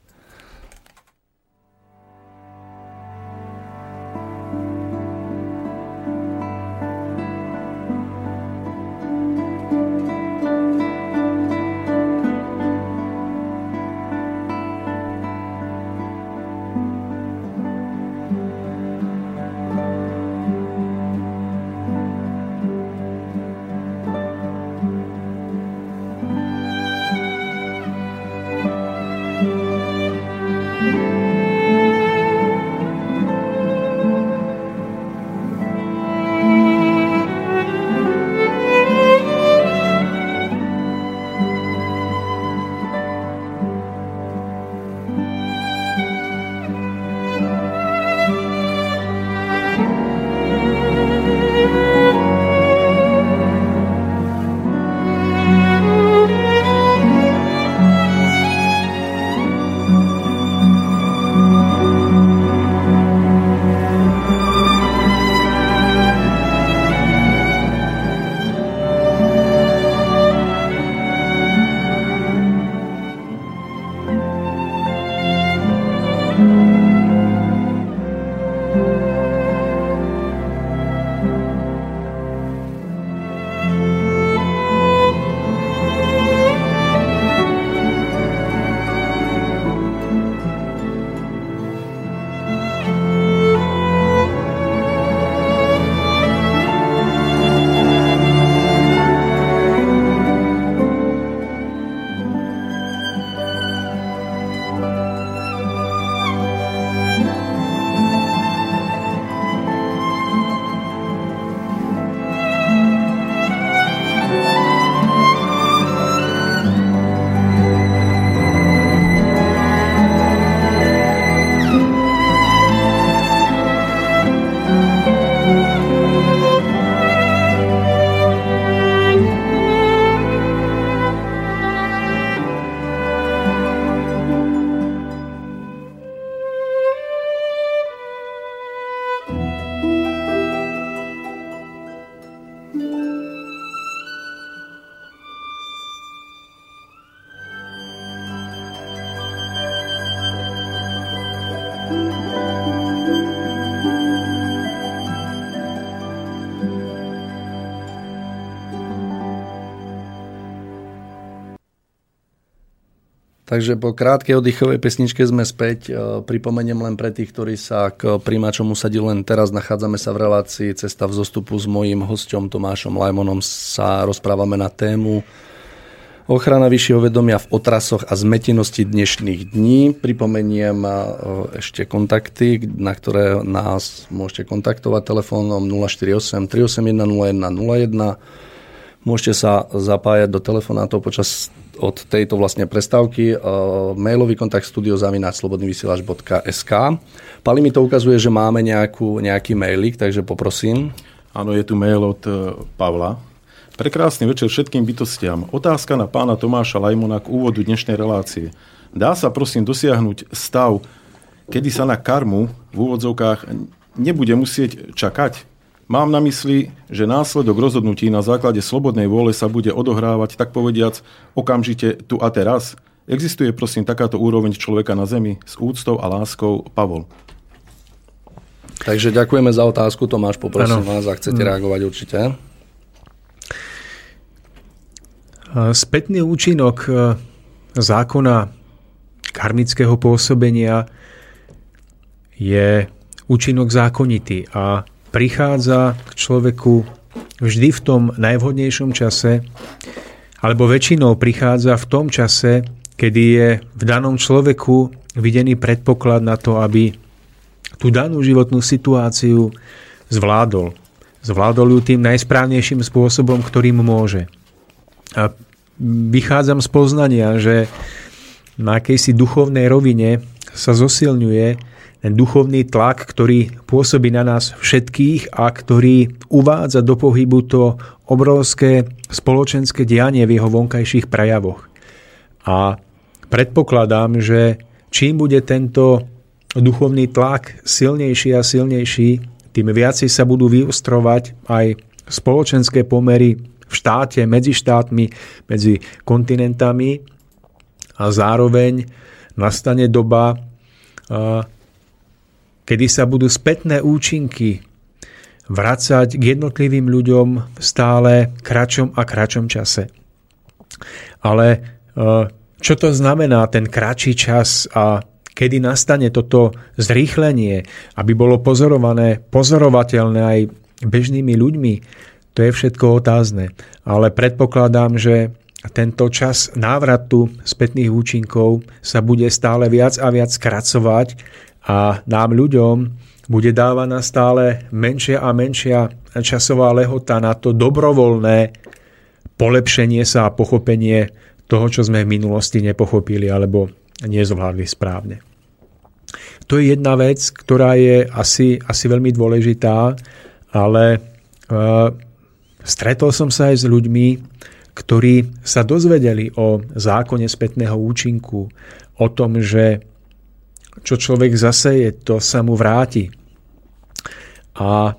Takže po krátkej oddychovej pesničke sme späť. E, pripomeniem len pre tých, ktorí sa k príjimačom usadili len teraz. Nachádzame sa v relácii Cesta v zostupu s mojím hostom Tomášom Lajmonom. Sa rozprávame na tému ochrana vyššieho vedomia v otrasoch a zmetenosti dnešných dní. Pripomeniem e, ešte kontakty, na ktoré nás môžete kontaktovať telefónom 048 381 0101 Môžete sa zapájať do telefonátov počas od tejto vlastne prestávky. Uh, mailový kontakt studiozavináčslobodnyvysielač.sk Pali mi to ukazuje, že máme nejakú, nejaký mailik, takže poprosím. Áno, je tu mail od uh, Pavla. Prekrásny večer všetkým bytostiam. Otázka na pána Tomáša Lajmona k úvodu dnešnej relácie. Dá sa prosím dosiahnuť stav, kedy sa na karmu v úvodzovkách nebude musieť čakať? Mám na mysli, že následok rozhodnutí na základe slobodnej vôle sa bude odohrávať, tak povediac, okamžite tu a teraz. Existuje prosím takáto úroveň človeka na Zemi s úctou a láskou Pavol. Takže ďakujeme za otázku, Tomáš, poprosím ano. vás, ak chcete mm. reagovať určite. Spätný účinok e, zákona karmického pôsobenia je účinok zákonitý a prichádza k človeku vždy v tom najvhodnejšom čase, alebo väčšinou prichádza v tom čase, kedy je v danom človeku videný predpoklad na to, aby tú danú životnú situáciu zvládol. Zvládol ju tým najsprávnejším spôsobom, ktorým môže. A vychádzam z poznania, že na akejsi duchovnej rovine sa zosilňuje ten duchovný tlak, ktorý pôsobí na nás všetkých a ktorý uvádza do pohybu to obrovské spoločenské dianie v jeho vonkajších prejavoch. A predpokladám, že čím bude tento duchovný tlak silnejší a silnejší, tým viacej sa budú vyostrovať aj spoločenské pomery v štáte, medzi štátmi, medzi kontinentami a zároveň nastane doba, kedy sa budú spätné účinky vracať k jednotlivým ľuďom v stále kračom a kračom čase. Ale e, čo to znamená ten kratší čas a kedy nastane toto zrýchlenie, aby bolo pozorované, pozorovateľné aj bežnými ľuďmi, to je všetko otázne. Ale predpokladám, že tento čas návratu spätných účinkov sa bude stále viac a viac skracovať a nám ľuďom bude dávaná stále menšia a menšia časová lehota na to dobrovoľné polepšenie sa a pochopenie toho, čo sme v minulosti nepochopili alebo nezvládli správne. To je jedna vec, ktorá je asi, asi veľmi dôležitá, ale e, stretol som sa aj s ľuďmi, ktorí sa dozvedeli o zákone spätného účinku, o tom, že čo človek zaseje, to sa mu vráti. A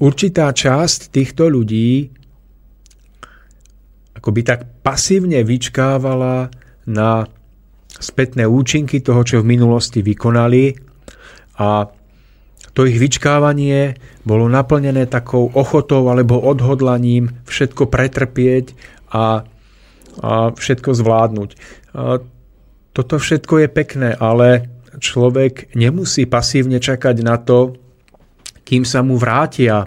určitá časť týchto ľudí akoby tak pasívne vyčkávala na spätné účinky toho, čo v minulosti vykonali a to ich vyčkávanie bolo naplnené takou ochotou alebo odhodlaním všetko pretrpieť a, a všetko zvládnuť. A toto všetko je pekné, ale človek nemusí pasívne čakať na to, kým sa mu vrátia e,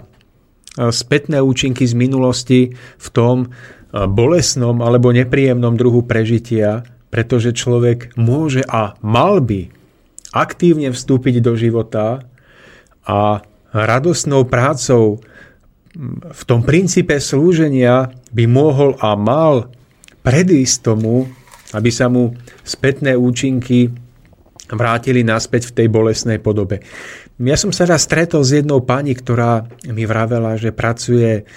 spätné účinky z minulosti v tom e, bolesnom alebo nepríjemnom druhu prežitia, pretože človek môže a mal by aktívne vstúpiť do života a radosnou prácou v tom princípe slúženia by mohol a mal predísť tomu, aby sa mu spätné účinky vrátili naspäť v tej bolesnej podobe. Ja som sa raz stretol s jednou pani, ktorá mi vravela, že pracuje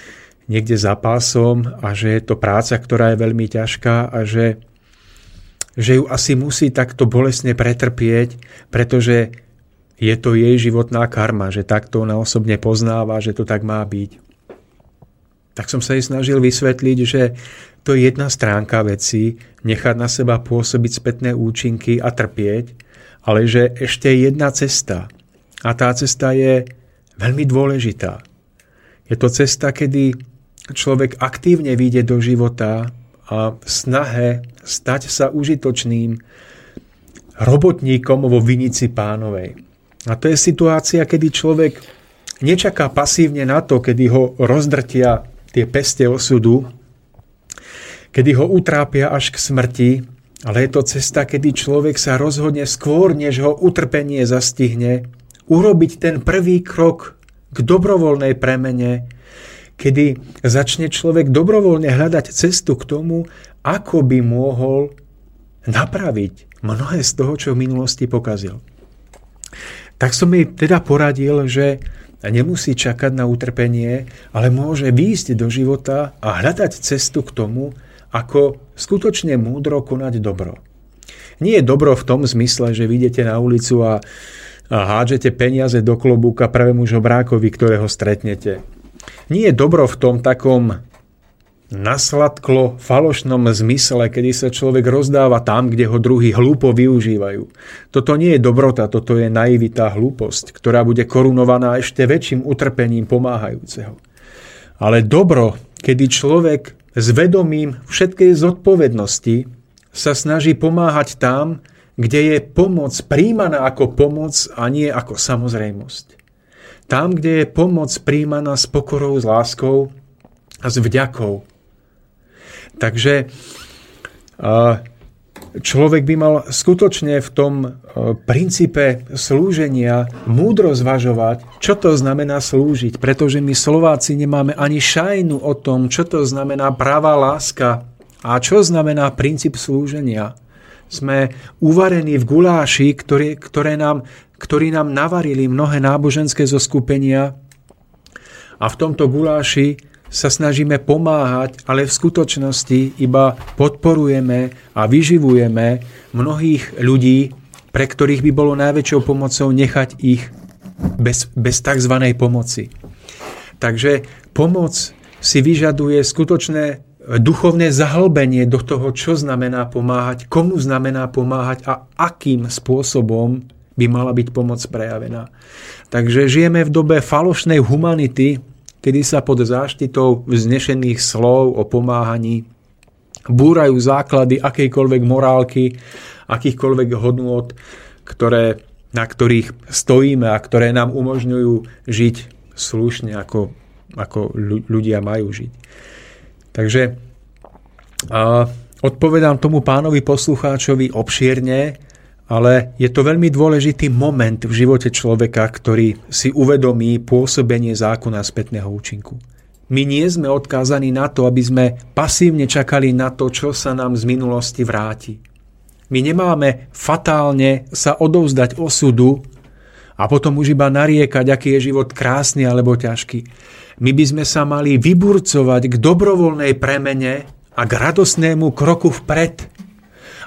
niekde za pásom a že je to práca, ktorá je veľmi ťažká a že, že ju asi musí takto bolesne pretrpieť, pretože je to jej životná karma, že takto ona osobne poznáva, že to tak má byť. Tak som sa jej snažil vysvetliť, že to je jedna stránka veci, nechať na seba pôsobiť spätné účinky a trpieť, ale že ešte je jedna cesta. A tá cesta je veľmi dôležitá. Je to cesta, kedy človek aktívne vyjde do života a snahe stať sa užitočným robotníkom vo vinici pánovej. A to je situácia, kedy človek nečaká pasívne na to, kedy ho rozdrtia tie peste osudu, kedy ho utrápia až k smrti, ale je to cesta, kedy človek sa rozhodne skôr, než ho utrpenie zastihne, urobiť ten prvý krok k dobrovoľnej premene, kedy začne človek dobrovoľne hľadať cestu k tomu, ako by mohol napraviť mnohé z toho, čo v minulosti pokazil. Tak som mi teda poradil, že nemusí čakať na utrpenie, ale môže výjsť do života a hľadať cestu k tomu, ako skutočne múdro konať dobro. Nie je dobro v tom zmysle, že vyjdete na ulicu a, a hádžete peniaze do klobúka prvému žobrákovi, ktorého stretnete. Nie je dobro v tom takom nasladklo falošnom zmysle, kedy sa človek rozdáva tam, kde ho druhý hlúpo využívajú. Toto nie je dobrota, toto je naivita hlúposť, ktorá bude korunovaná ešte väčším utrpením pomáhajúceho. Ale dobro, kedy človek s vedomím všetkej zodpovednosti sa snaží pomáhať tam, kde je pomoc príjmaná ako pomoc a nie ako samozrejmosť. Tam, kde je pomoc príjmaná s pokorou, s láskou a s vďakou. Takže človek by mal skutočne v tom princípe slúženia múdro zvažovať, čo to znamená slúžiť, pretože my Slováci nemáme ani šajnu o tom, čo to znamená práva láska a čo znamená princíp slúženia. Sme uvarení v guláši, ktoré, ktoré nám, ktorý nám navarili mnohé náboženské zoskupenia a v tomto guláši sa snažíme pomáhať, ale v skutočnosti iba podporujeme a vyživujeme mnohých ľudí, pre ktorých by bolo najväčšou pomocou nechať ich bez, bez tzv. pomoci. Takže pomoc si vyžaduje skutočné duchovné zahlbenie do toho, čo znamená pomáhať, komu znamená pomáhať a akým spôsobom by mala byť pomoc prejavená. Takže žijeme v dobe falošnej humanity, kedy sa pod záštitou vznešených slov o pomáhaní búrajú základy akejkoľvek morálky, akýchkoľvek hodnôt, ktoré, na ktorých stojíme a ktoré nám umožňujú žiť slušne, ako, ako ľudia majú žiť. Takže a odpovedám tomu pánovi poslucháčovi obšírne, ale je to veľmi dôležitý moment v živote človeka, ktorý si uvedomí pôsobenie zákona spätného účinku. My nie sme odkázaní na to, aby sme pasívne čakali na to, čo sa nám z minulosti vráti. My nemáme fatálne sa odovzdať osudu a potom už iba nariekať, aký je život krásny alebo ťažký. My by sme sa mali vyburcovať k dobrovoľnej premene a k radosnému kroku vpred,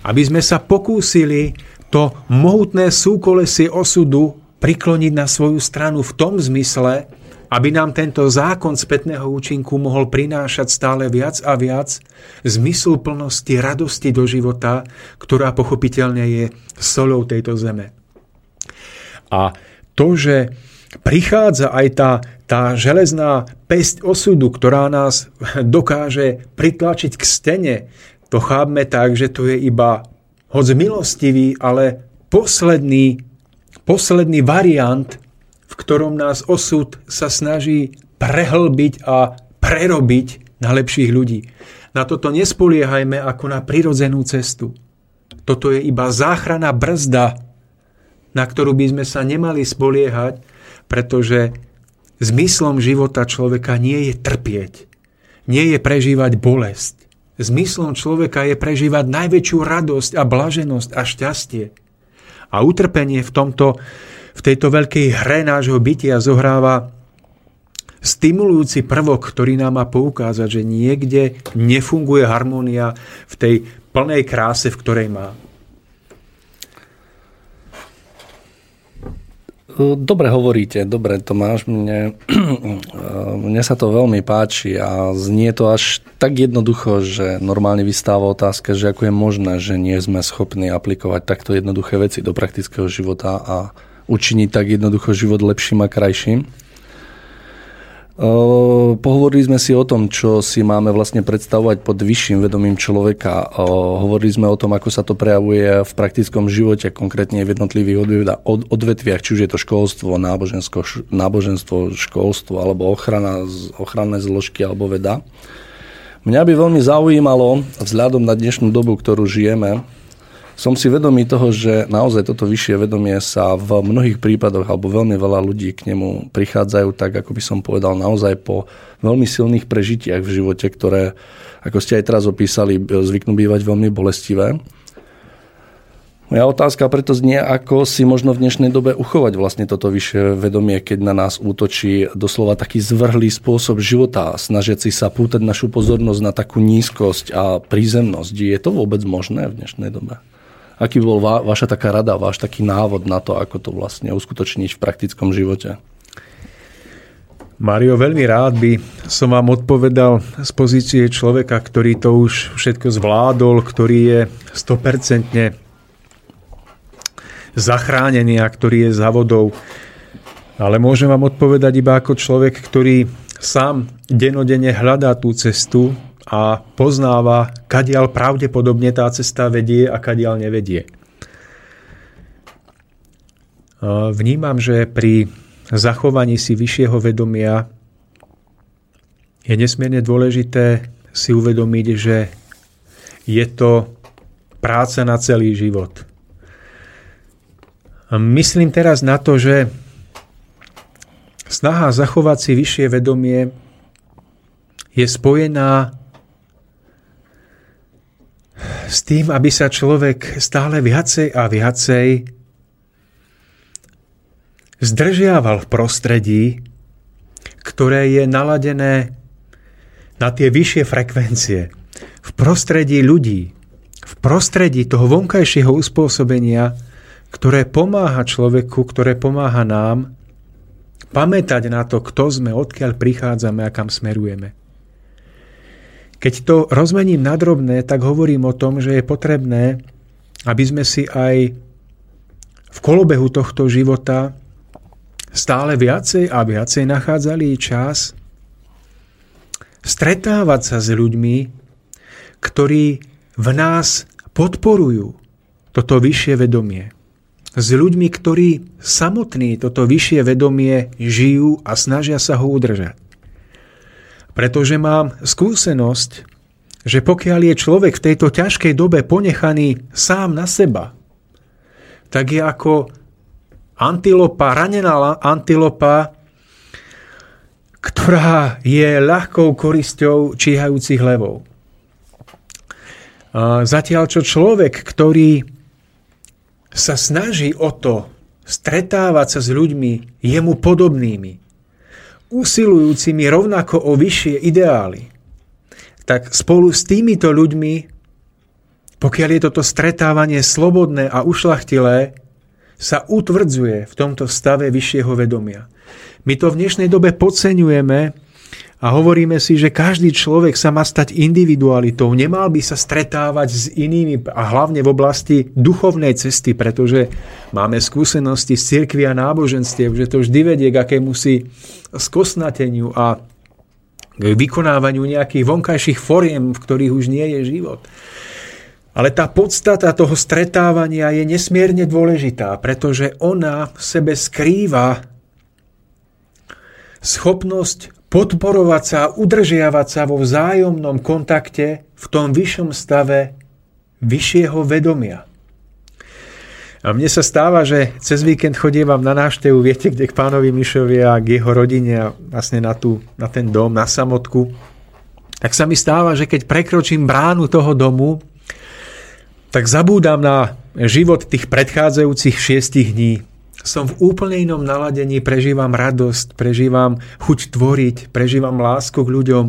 aby sme sa pokúsili to mohutné súkolesie osudu prikloniť na svoju stranu v tom zmysle, aby nám tento zákon spätného účinku mohol prinášať stále viac a viac zmyslu plnosti, radosti do života, ktorá pochopiteľne je solou tejto zeme. A to, že prichádza aj tá, tá železná pesť osudu, ktorá nás dokáže pritlačiť k stene, to chápme tak, že to je iba hoď milostivý, ale posledný, posledný variant, v ktorom nás osud sa snaží prehlbiť a prerobiť na lepších ľudí. Na toto nespoliehajme ako na prirodzenú cestu. Toto je iba záchrana brzda, na ktorú by sme sa nemali spoliehať, pretože zmyslom života človeka nie je trpieť, nie je prežívať bolesť, Zmyslom človeka je prežívať najväčšiu radosť a blaženosť a šťastie. A utrpenie v, tomto, v tejto veľkej hre nášho bytia zohráva stimulujúci prvok, ktorý nám má poukázať, že niekde nefunguje harmónia v tej plnej kráse, v ktorej má. Dobre hovoríte, dobre Tomáš, mne, *clears throat* mne sa to veľmi páči a znie to až tak jednoducho, že normálne vystáva otázka, že ako je možné, že nie sme schopní aplikovať takto jednoduché veci do praktického života a učiniť tak jednoducho život lepším a krajším. Pohovorili sme si o tom, čo si máme vlastne predstavovať pod vyšším vedomím človeka. Hovorili sme o tom, ako sa to prejavuje v praktickom živote, konkrétne v jednotlivých odvetviach, či už je to školstvo, náboženstvo, náboženstvo školstvo, alebo ochrana, ochranné zložky, alebo veda. Mňa by veľmi zaujímalo, vzhľadom na dnešnú dobu, ktorú žijeme, som si vedomý toho, že naozaj toto vyššie vedomie sa v mnohých prípadoch, alebo veľmi veľa ľudí k nemu prichádzajú, tak ako by som povedal, naozaj po veľmi silných prežitiach v živote, ktoré, ako ste aj teraz opísali, zvyknú bývať veľmi bolestivé. Moja otázka preto znie, ako si možno v dnešnej dobe uchovať vlastne toto vyššie vedomie, keď na nás útočí doslova taký zvrhlý spôsob života, snažiť si sa pútať našu pozornosť na takú nízkosť a prízemnosť. Je to vôbec možné v dnešnej dobe? Aký bol va, vaša taká rada, váš taký návod na to, ako to vlastne uskutočniť v praktickom živote? Mario, veľmi rád by som vám odpovedal z pozície človeka, ktorý to už všetko zvládol, ktorý je 100% zachránený a ktorý je za vodou. Ale môžem vám odpovedať iba ako človek, ktorý sám denodene hľadá tú cestu a poznáva, kadiaľ pravdepodobne tá cesta vedie a kadiaľ nevedie. Vnímam, že pri zachovaní si vyššieho vedomia je nesmierne dôležité si uvedomiť, že je to práca na celý život. Myslím teraz na to, že snaha zachovať si vyššie vedomie je spojená s tým, aby sa človek stále viacej a viacej zdržiaval v prostredí, ktoré je naladené na tie vyššie frekvencie. V prostredí ľudí, v prostredí toho vonkajšieho uspôsobenia, ktoré pomáha človeku, ktoré pomáha nám pamätať na to, kto sme, odkiaľ prichádzame a kam smerujeme. Keď to rozmením na drobné, tak hovorím o tom, že je potrebné, aby sme si aj v kolobehu tohto života stále viacej a viacej nachádzali čas stretávať sa s ľuďmi, ktorí v nás podporujú toto vyššie vedomie. S ľuďmi, ktorí samotní toto vyššie vedomie žijú a snažia sa ho udržať. Pretože mám skúsenosť, že pokiaľ je človek v tejto ťažkej dobe ponechaný sám na seba, tak je ako antilopa, ranená antilopa, ktorá je ľahkou korisťou číhajúcich levov. Zatiaľ, čo človek, ktorý sa snaží o to stretávať sa s ľuďmi jemu podobnými, usilujúcimi rovnako o vyššie ideály, tak spolu s týmito ľuďmi, pokiaľ je toto stretávanie slobodné a ušlachtilé, sa utvrdzuje v tomto stave vyššieho vedomia. My to v dnešnej dobe podceňujeme a hovoríme si, že každý človek sa má stať individualitou, nemal by sa stretávať s inými a hlavne v oblasti duchovnej cesty, pretože máme skúsenosti z cirkvi a náboženstiev, že to vždy vedie k akémusi skosnateniu a k vykonávaniu nejakých vonkajších foriem, v ktorých už nie je život. Ale tá podstata toho stretávania je nesmierne dôležitá, pretože ona v sebe skrýva schopnosť podporovať sa a udržiavať sa vo vzájomnom kontakte v tom vyššom stave vyššieho vedomia. A mne sa stáva, že cez víkend chodievam na návštevu, viete, kde k pánovi Mišovi a k jeho rodine a vlastne na, tú, na ten dom, na samotku. Tak sa mi stáva, že keď prekročím bránu toho domu, tak zabúdam na život tých predchádzajúcich šiestich dní som v úplne inom naladení, prežívam radosť, prežívam chuť tvoriť, prežívam lásku k ľuďom.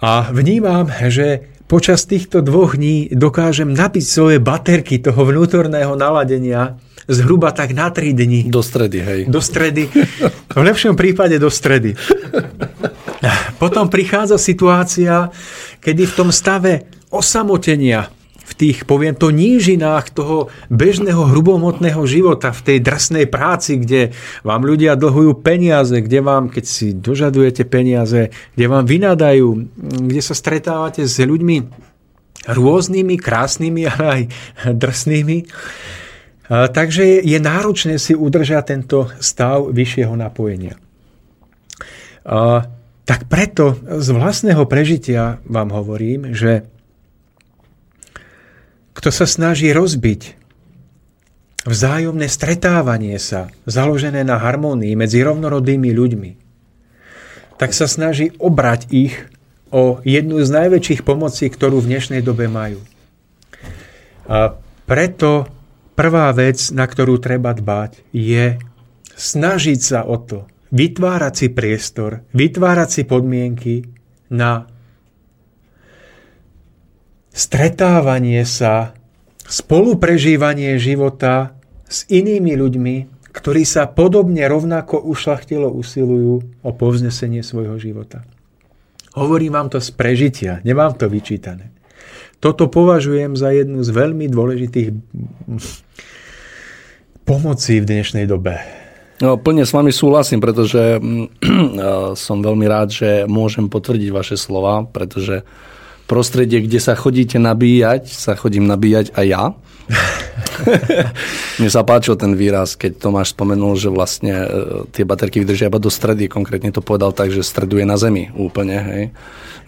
A vnímam, že počas týchto dvoch dní dokážem napiť svoje baterky toho vnútorného naladenia zhruba tak na 3 dní. Do stredy, hej. Do stredy. V lepšom prípade do stredy. Potom prichádza situácia, kedy v tom stave osamotenia, v tých, poviem to, nížinách toho bežného hrubomotného života, v tej drsnej práci, kde vám ľudia dlhujú peniaze, kde vám, keď si dožadujete peniaze, kde vám vynadajú, kde sa stretávate s ľuďmi rôznymi, krásnymi, ale aj drsnými. Takže je náročné si udržať tento stav vyššieho napojenia. Tak preto z vlastného prežitia vám hovorím, že kto sa snaží rozbiť vzájomné stretávanie sa, založené na harmónii medzi rovnorodými ľuďmi, tak sa snaží obrať ich o jednu z najväčších pomocí, ktorú v dnešnej dobe majú. A preto prvá vec, na ktorú treba dbať, je snažiť sa o to, vytvárať si priestor, vytvárať si podmienky na stretávanie sa, spoluprežívanie života s inými ľuďmi, ktorí sa podobne rovnako ušlachtilo usilujú o povznesenie svojho života. Hovorím vám to z prežitia, nemám to vyčítané. Toto považujem za jednu z veľmi dôležitých pomocí v dnešnej dobe. No, plne s vami súhlasím, pretože *clears throat* som veľmi rád, že môžem potvrdiť vaše slova, pretože prostredie, kde sa chodíte nabíjať, sa chodím nabíjať aj ja. *laughs* Mne sa páčil ten výraz, keď Tomáš spomenul, že vlastne e, tie baterky vydržia iba do stredy. Konkrétne to povedal tak, že stredu je na zemi úplne, hej,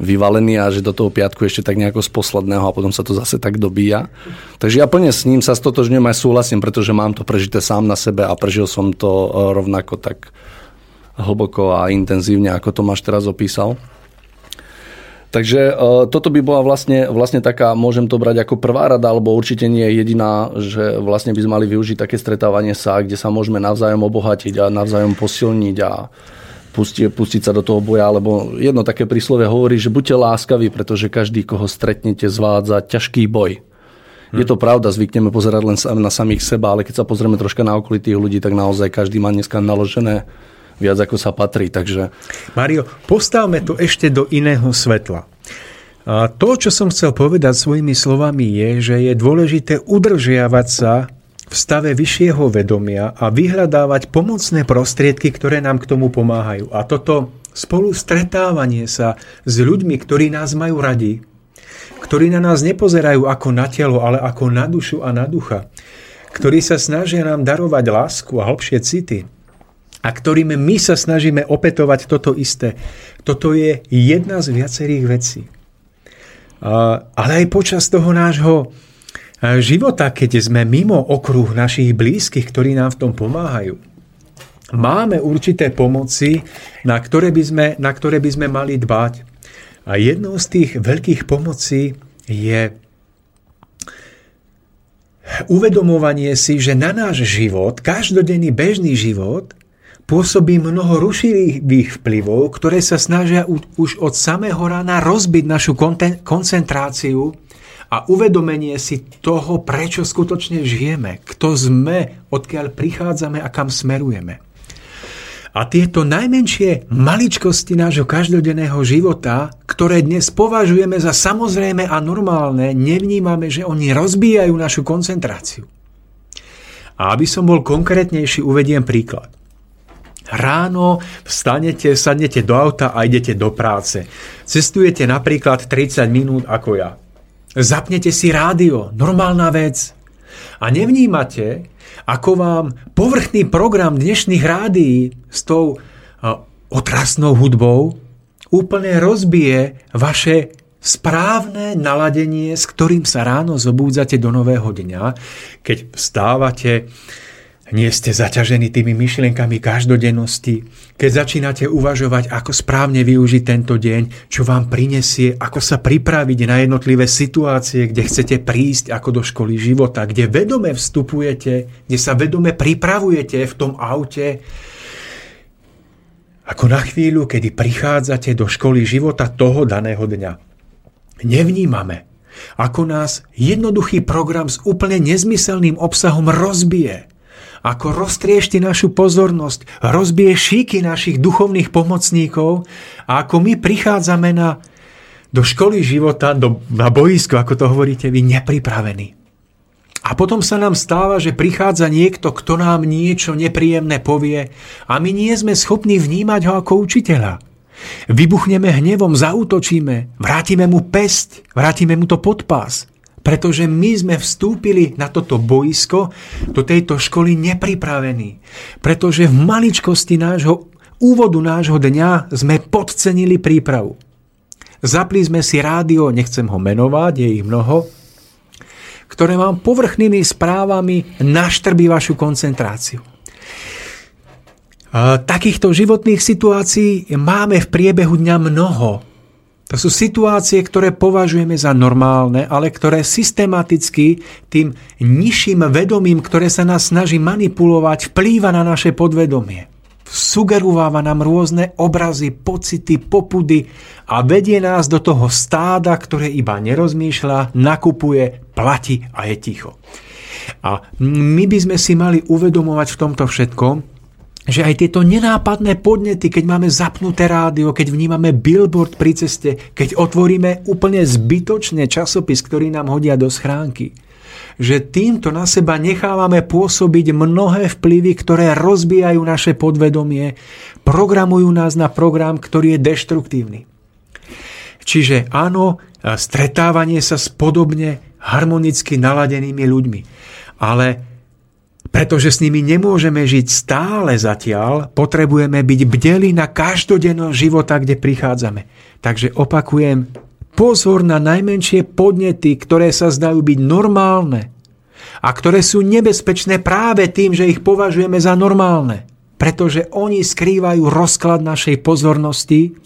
vyvalený a že do toho piatku ešte tak nejako z posledného a potom sa to zase tak dobíja. Takže ja plne s ním sa stotožňujem aj súhlasím, pretože mám to prežité sám na sebe a prežil som to e, rovnako tak hlboko a intenzívne, ako Tomáš teraz opísal. Takže uh, toto by bola vlastne, vlastne taká, môžem to brať ako prvá rada, alebo určite nie je jediná, že vlastne by sme mali využiť také stretávanie sa, kde sa môžeme navzájom obohatiť a navzájom posilniť a pustiť, pustiť sa do toho boja, lebo jedno také príslovie hovorí, že buďte láskaví, pretože každý, koho stretnete, zvádza ťažký boj. Hm. Je to pravda, zvykneme pozerať len na samých seba, ale keď sa pozrieme troška na okolitých ľudí, tak naozaj každý má dneska naložené viac ako sa patrí. Takže... Mario, postavme to ešte do iného svetla. A to, čo som chcel povedať svojimi slovami, je, že je dôležité udržiavať sa v stave vyššieho vedomia a vyhľadávať pomocné prostriedky, ktoré nám k tomu pomáhajú. A toto spolu stretávanie sa s ľuďmi, ktorí nás majú radi, ktorí na nás nepozerajú ako na telo, ale ako na dušu a na ducha, ktorí sa snažia nám darovať lásku a hlbšie city, a ktorým my sa snažíme opetovať toto isté. Toto je jedna z viacerých vecí. Ale aj počas toho nášho života, keď sme mimo okruh našich blízkych, ktorí nám v tom pomáhajú, máme určité pomoci, na ktoré by sme, na ktoré by sme mali dbať. A jednou z tých veľkých pomocí je uvedomovanie si, že na náš život, každodenný bežný život, pôsobí mnoho rušivých vplyvov, ktoré sa snažia už od samého rána rozbiť našu koncentráciu a uvedomenie si toho, prečo skutočne žijeme, kto sme, odkiaľ prichádzame a kam smerujeme. A tieto najmenšie maličkosti nášho každodenného života, ktoré dnes považujeme za samozrejme a normálne, nevnímame, že oni rozbíjajú našu koncentráciu. A aby som bol konkrétnejší, uvediem príklad. Ráno vstanete, sadnete do auta a idete do práce. Cestujete napríklad 30 minút ako ja. Zapnete si rádio, normálna vec. A nevnímate, ako vám povrchný program dnešných rádií s tou otrasnou hudbou úplne rozbije vaše správne naladenie, s ktorým sa ráno zobúdzate do nového dňa, keď vstávate, nie ste zaťažení tými myšlienkami každodennosti, keď začínate uvažovať, ako správne využiť tento deň, čo vám prinesie, ako sa pripraviť na jednotlivé situácie, kde chcete prísť ako do školy života, kde vedome vstupujete, kde sa vedome pripravujete v tom aute, ako na chvíľu, kedy prichádzate do školy života toho daného dňa. Nevnímame, ako nás jednoduchý program s úplne nezmyselným obsahom rozbije – ako roztriešti našu pozornosť, rozbije šíky našich duchovných pomocníkov a ako my prichádzame na do školy života, do, na boisko, ako to hovoríte vy, nepripravení. A potom sa nám stáva, že prichádza niekto, kto nám niečo nepríjemné povie a my nie sme schopní vnímať ho ako učiteľa. Vybuchneme hnevom, zautočíme, vrátime mu pesť, vrátime mu to pod pás. Pretože my sme vstúpili na toto boisko, do tejto školy nepripravení. Pretože v maličkosti nášho úvodu nášho dňa sme podcenili prípravu. Zapli sme si rádio, nechcem ho menovať, je ich mnoho, ktoré vám povrchnými správami naštrbí vašu koncentráciu. Takýchto životných situácií máme v priebehu dňa mnoho. To sú situácie, ktoré považujeme za normálne, ale ktoré systematicky tým nižším vedomím, ktoré sa nás snaží manipulovať, vplýva na naše podvedomie sugerováva nám rôzne obrazy, pocity, popudy a vedie nás do toho stáda, ktoré iba nerozmýšľa, nakupuje, platí a je ticho. A my by sme si mali uvedomovať v tomto všetkom, že aj tieto nenápadné podnety, keď máme zapnuté rádio, keď vnímame billboard pri ceste, keď otvoríme úplne zbytočne časopis, ktorý nám hodia do schránky, že týmto na seba nechávame pôsobiť mnohé vplyvy, ktoré rozbijajú naše podvedomie, programujú nás na program, ktorý je deštruktívny. Čiže áno, stretávanie sa s podobne harmonicky naladenými ľuďmi. Ale pretože s nimi nemôžeme žiť stále zatiaľ, potrebujeme byť bdeli na každodennom života, kde prichádzame. Takže opakujem, Pozor na najmenšie podnety, ktoré sa zdajú byť normálne a ktoré sú nebezpečné práve tým, že ich považujeme za normálne. Pretože oni skrývajú rozklad našej pozornosti,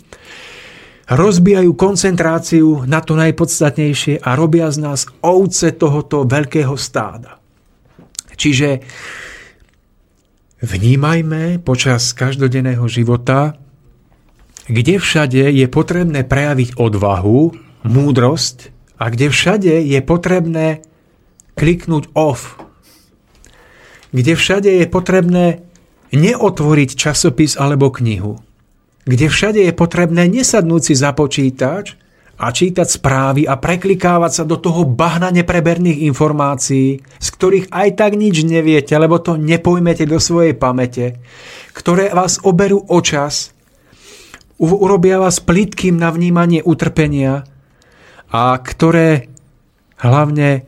rozbijajú koncentráciu na to najpodstatnejšie a robia z nás ovce tohoto veľkého stáda. Čiže vnímajme počas každodenného života kde všade je potrebné prejaviť odvahu, múdrosť a kde všade je potrebné kliknúť off. Kde všade je potrebné neotvoriť časopis alebo knihu. Kde všade je potrebné nesadnúť si za počítač a čítať správy a preklikávať sa do toho bahna nepreberných informácií, z ktorých aj tak nič neviete, lebo to nepojmete do svojej pamäte, ktoré vás oberú o čas urobia vás plitkým na vnímanie utrpenia a ktoré hlavne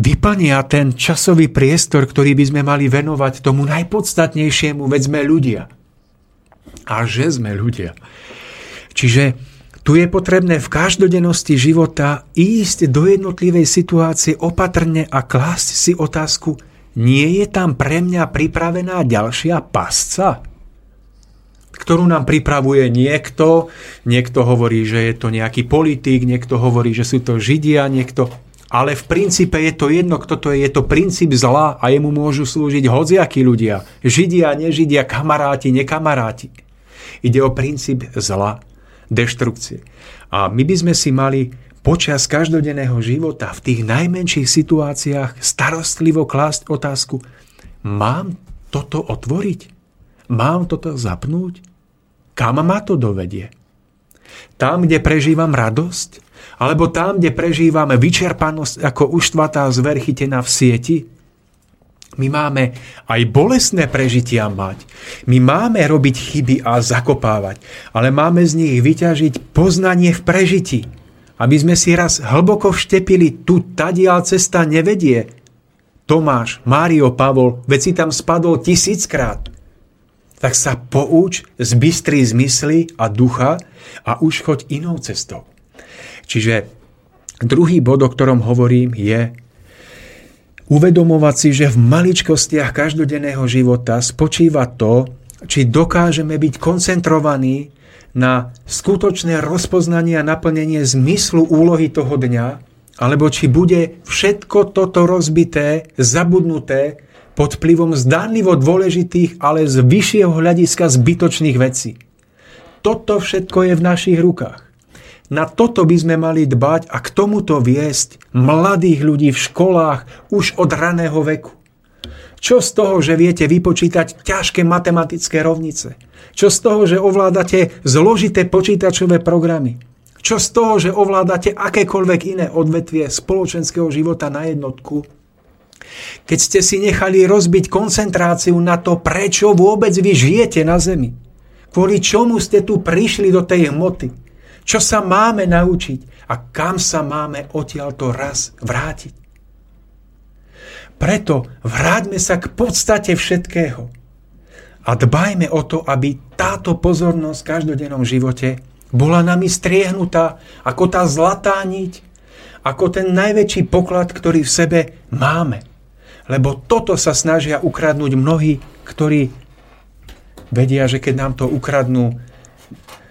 vyplnia ten časový priestor, ktorý by sme mali venovať tomu najpodstatnejšiemu, veď sme ľudia. A že sme ľudia. Čiže tu je potrebné v každodennosti života ísť do jednotlivej situácie opatrne a klásť si otázku, nie je tam pre mňa pripravená ďalšia pasca? ktorú nám pripravuje niekto. Niekto hovorí, že je to nejaký politik, niekto hovorí, že sú to Židia, niekto... Ale v princípe je to jedno, kto to je. Je to princíp zla a jemu môžu slúžiť hodziakí ľudia. Židia, nežidia, kamaráti, nekamaráti. Ide o princíp zla, deštrukcie. A my by sme si mali počas každodenného života v tých najmenších situáciách starostlivo klásť otázku, mám toto otvoriť? Mám toto zapnúť? Kam ma to dovedie? Tam, kde prežívam radosť? Alebo tam, kde prežívam vyčerpanosť ako uštvatá zver chytená v sieti? My máme aj bolestné prežitia mať. My máme robiť chyby a zakopávať, ale máme z nich vyťažiť poznanie v prežití. Aby sme si raz hlboko vštepili, tu tadiaľ cesta nevedie. Tomáš, Mário, Pavol, veď si tam spadol tisíckrát tak sa pouč z bystry zmysly a ducha a už choď inou cestou. Čiže druhý bod, o ktorom hovorím, je uvedomovať si, že v maličkostiach každodenného života spočíva to, či dokážeme byť koncentrovaní na skutočné rozpoznanie a naplnenie zmyslu úlohy toho dňa, alebo či bude všetko toto rozbité, zabudnuté pod vplyvom zdánlivo dôležitých, ale z vyššieho hľadiska zbytočných vecí. Toto všetko je v našich rukách. Na toto by sme mali dbať a k tomuto viesť mladých ľudí v školách už od raného veku. Čo z toho, že viete vypočítať ťažké matematické rovnice? Čo z toho, že ovládate zložité počítačové programy? Čo z toho, že ovládate akékoľvek iné odvetvie spoločenského života na jednotku, keď ste si nechali rozbiť koncentráciu na to, prečo vôbec vy žijete na Zemi. Kvôli čomu ste tu prišli do tej hmoty. Čo sa máme naučiť a kam sa máme odtiaľto raz vrátiť. Preto vráťme sa k podstate všetkého. A dbajme o to, aby táto pozornosť v každodennom živote bola nami striehnutá ako tá zlatá niť, ako ten najväčší poklad, ktorý v sebe máme. Lebo toto sa snažia ukradnúť mnohí, ktorí vedia, že keď nám to ukradnú,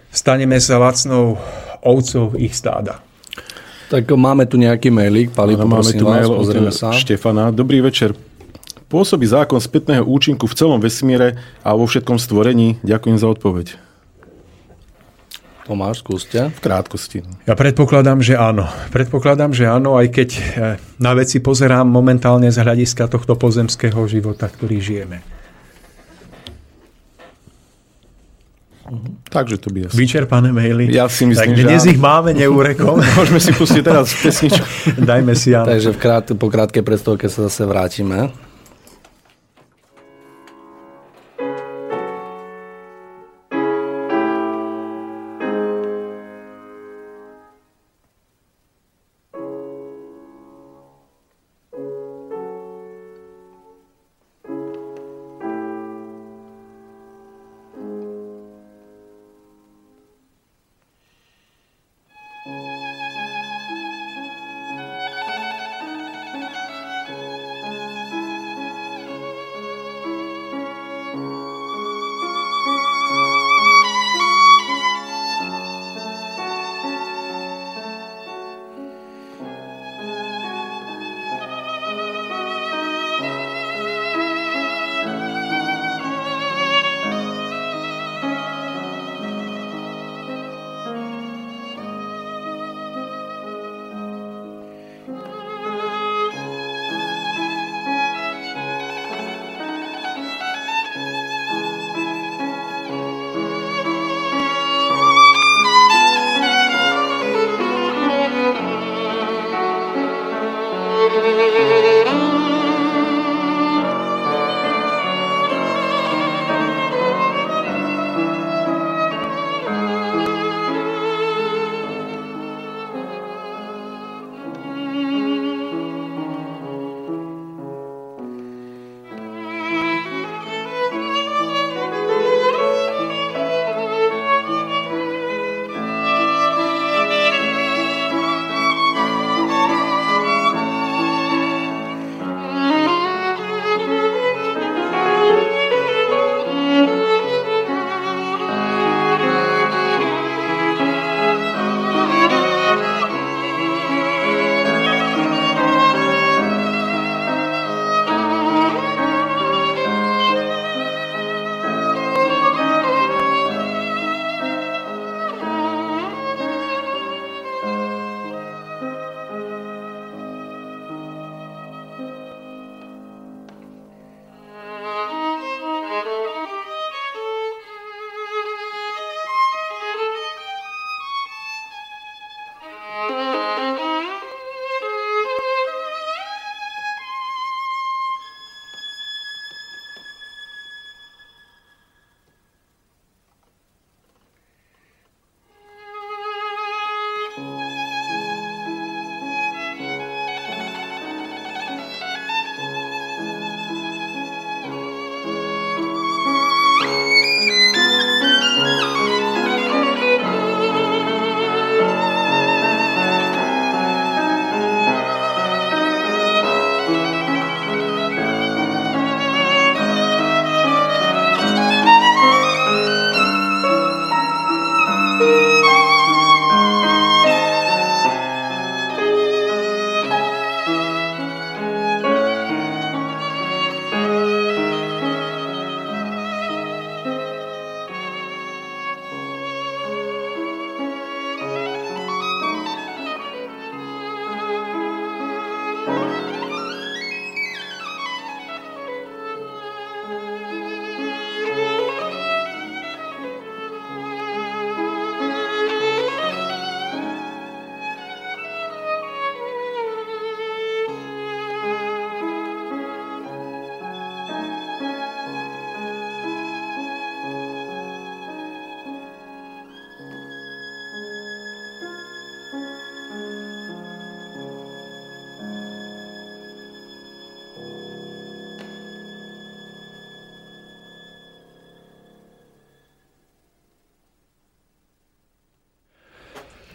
staneme sa lacnou ovcov ich stáda. Tak máme tu nejaký mailík, Pali, máme tu vás, mail od sa. Štefana. Dobrý večer. Pôsobí zákon spätného účinku v celom vesmíre a vo všetkom stvorení? Ďakujem za odpoveď. Tomáš, skúste. V krátkosti. Ja predpokladám, že áno. Predpokladám, že áno, aj keď eh, na veci pozerám momentálne z hľadiska tohto pozemského života, ktorý žijeme. Takže to by asi. Vyčerpané maily. Ja si myslím, tak dnes že ich máme neúrekom. *laughs* Môžeme si pustiť teraz *laughs* pesničku. Dajme si áno. Takže v krát, po krátkej predstavke sa zase vrátime.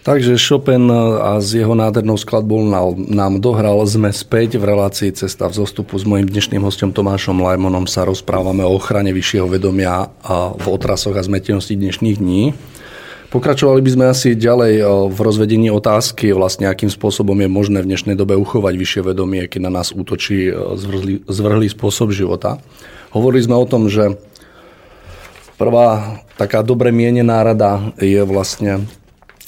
Takže Chopin a s jeho nádhernou skladbou nám dohral. Sme späť v relácii Cesta v zostupu. S mojim dnešným hostom Tomášom Lajmonom sa rozprávame o ochrane vyššieho vedomia a v otrasoch a zmetenosti dnešných dní. Pokračovali by sme asi ďalej v rozvedení otázky, vlastne akým spôsobom je možné v dnešnej dobe uchovať vyššie vedomie, keď na nás útočí zvrhlý, zvrhlý spôsob života. Hovorili sme o tom, že prvá taká dobre mienená rada je vlastne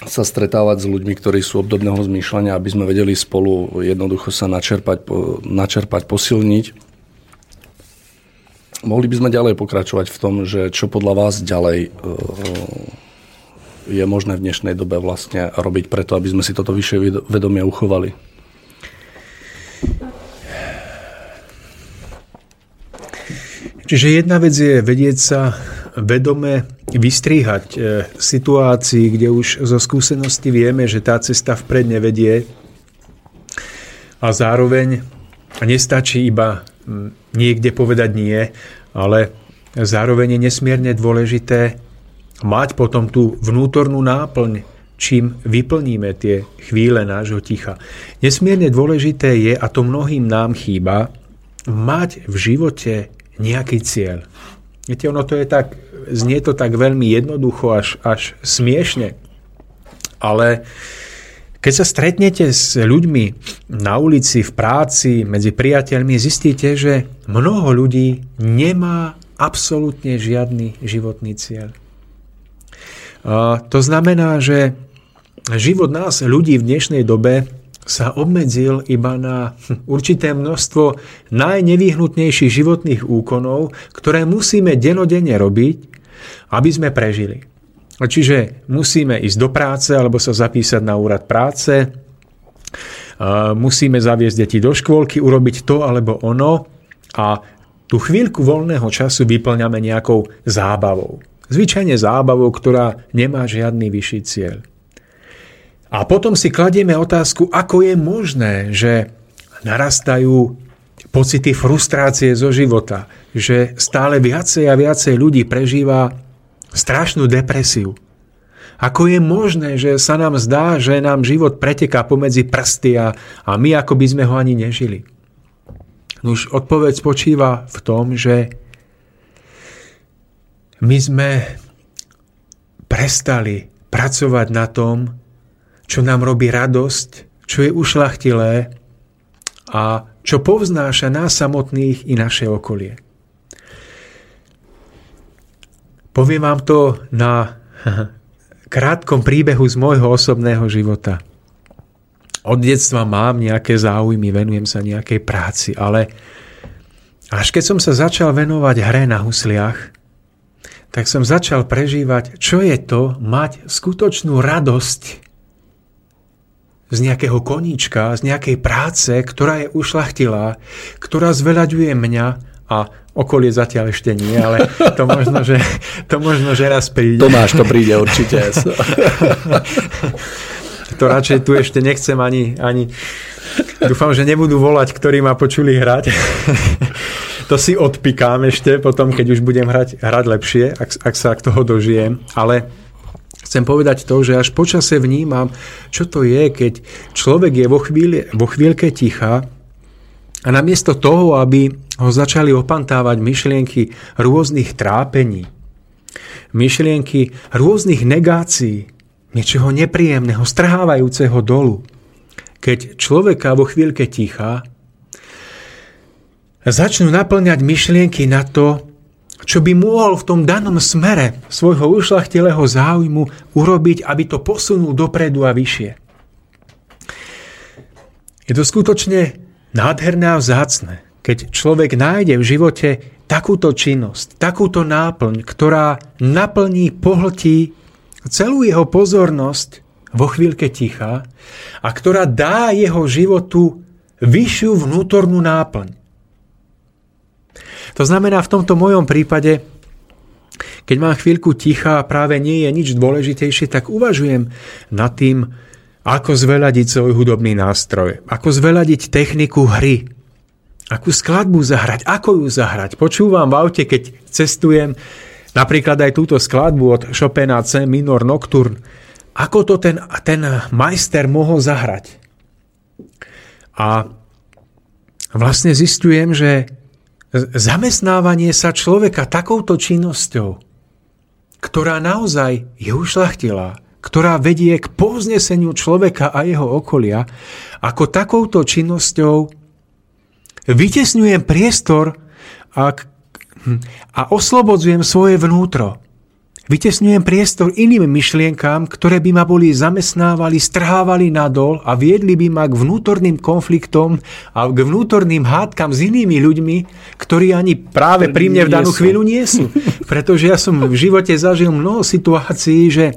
sa stretávať s ľuďmi, ktorí sú obdobného zmýšľania, aby sme vedeli spolu jednoducho sa načerpať, načerpať posilniť. Mohli by sme ďalej pokračovať v tom, že čo podľa vás ďalej e, je možné v dnešnej dobe vlastne robiť preto, aby sme si toto vyššie vedomie uchovali. Čiže jedna vec je vedieť sa vedome vystriehať e, situácií, kde už zo skúsenosti vieme, že tá cesta vpred nevedie a zároveň nestačí iba niekde povedať nie, ale zároveň je nesmierne dôležité mať potom tú vnútornú náplň, čím vyplníme tie chvíle nášho ticha. Nesmierne dôležité je, a to mnohým nám chýba, mať v živote nejaký cieľ. Viete, ono to je tak, znie to tak veľmi jednoducho, až, až smiešne. Ale keď sa stretnete s ľuďmi na ulici, v práci, medzi priateľmi, zistíte, že mnoho ľudí nemá absolútne žiadny životný cieľ. To znamená, že život nás, ľudí v dnešnej dobe, sa obmedzil iba na určité množstvo najnevyhnutnejších životných úkonov, ktoré musíme denodenne robiť, aby sme prežili. Čiže musíme ísť do práce alebo sa zapísať na úrad práce, musíme zaviesť deti do škôlky, urobiť to alebo ono a tú chvíľku voľného času vyplňame nejakou zábavou. Zvyčajne zábavou, ktorá nemá žiadny vyšší cieľ. A potom si kladieme otázku, ako je možné, že narastajú pocity frustrácie zo života, že stále viacej a viacej ľudí prežíva strašnú depresiu. Ako je možné, že sa nám zdá, že nám život preteká pomedzi prsty a, a my ako by sme ho ani nežili? Už odpoveď spočíva v tom, že my sme prestali pracovať na tom, čo nám robí radosť, čo je ušlachtilé a čo povznáša nás samotných i naše okolie. Poviem vám to na *laughs* krátkom príbehu z môjho osobného života. Od detstva mám nejaké záujmy, venujem sa nejakej práci, ale až keď som sa začal venovať hre na husliach, tak som začal prežívať, čo je to mať skutočnú radosť z nejakého koníčka, z nejakej práce, ktorá je ušlachtilá, ktorá zveľaďuje mňa a okolie zatiaľ ešte nie, ale to možno, že, to možno, že raz príde. Tomáš to príde určite. to radšej tu ešte nechcem ani, ani... Dúfam, že nebudú volať, ktorí ma počuli hrať. to si odpikám ešte potom, keď už budem hrať, hrať lepšie, ak, ak sa k toho dožijem. Ale Chcem povedať to, že až počase vnímam, čo to je, keď človek je vo, chvíli, vo chvíľke ticha a namiesto toho, aby ho začali opantávať myšlienky rôznych trápení, myšlienky rôznych negácií, niečoho nepríjemného, strhávajúceho dolu, keď človeka vo chvíľke ticha začnú naplňať myšlienky na to, čo by mohol v tom danom smere svojho ušlachtilého záujmu urobiť, aby to posunul dopredu a vyššie. Je to skutočne nádherné a vzácne, keď človek nájde v živote takúto činnosť, takúto náplň, ktorá naplní, pohltí celú jeho pozornosť vo chvíľke ticha a ktorá dá jeho životu vyššiu vnútornú náplň. To znamená, v tomto mojom prípade, keď mám chvíľku ticha a práve nie je nič dôležitejšie, tak uvažujem nad tým, ako zveladiť svoj hudobný nástroj, ako zveladiť techniku hry, akú skladbu zahrať, ako ju zahrať. Počúvam v aute, keď cestujem napríklad aj túto skladbu od Chopina C minor Nocturne, ako to ten, ten majster mohol zahrať. A vlastne zistujem, že zamestnávanie sa človeka takouto činnosťou, ktorá naozaj je ušlachtilá, ktorá vedie k povzneseniu človeka a jeho okolia, ako takouto činnosťou vytesňujem priestor a, a oslobodzujem svoje vnútro. Vytesňujem priestor iným myšlienkám, ktoré by ma boli zamestnávali, strhávali nadol a viedli by ma k vnútorným konfliktom a k vnútorným hádkam s inými ľuďmi, ktorí ani práve pri mne v danú chvíľu nie sú. *laughs* Pretože ja som v živote zažil mnoho situácií, že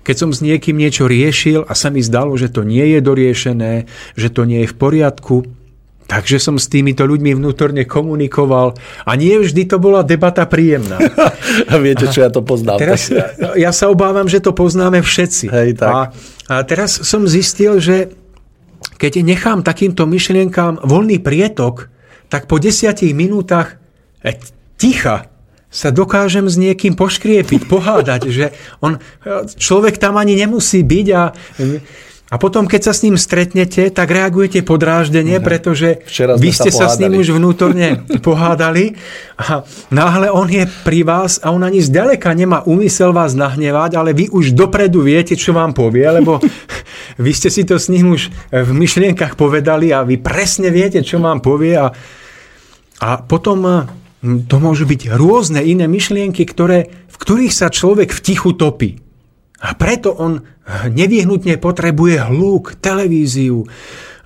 keď som s niekým niečo riešil a sa mi zdalo, že to nie je doriešené, že to nie je v poriadku, Takže som s týmito ľuďmi vnútorne komunikoval a nie vždy to bola debata príjemná. *laughs* a viete, čo ja to poznám. Teraz, ja sa obávam, že to poznáme všetci. Hej, tak. A, a teraz som zistil, že keď nechám takýmto myšlienkám voľný prietok, tak po desiatich minútach e, ticha sa dokážem s niekým poškriepiť, pohádať, že on, človek tam ani nemusí byť a a potom, keď sa s ním stretnete, tak reagujete podráždenie, no, pretože vy ste sa, sa s ním už vnútorne *laughs* pohádali. A náhle on je pri vás a on ani zďaleka nemá úmysel vás nahnevať, ale vy už dopredu viete, čo vám povie, lebo *laughs* vy ste si to s ním už v myšlienkach povedali a vy presne viete, čo vám povie. A, a potom to môžu byť rôzne iné myšlienky, ktoré, v ktorých sa človek v tichu topí. A preto on nevyhnutne potrebuje hluk, televíziu,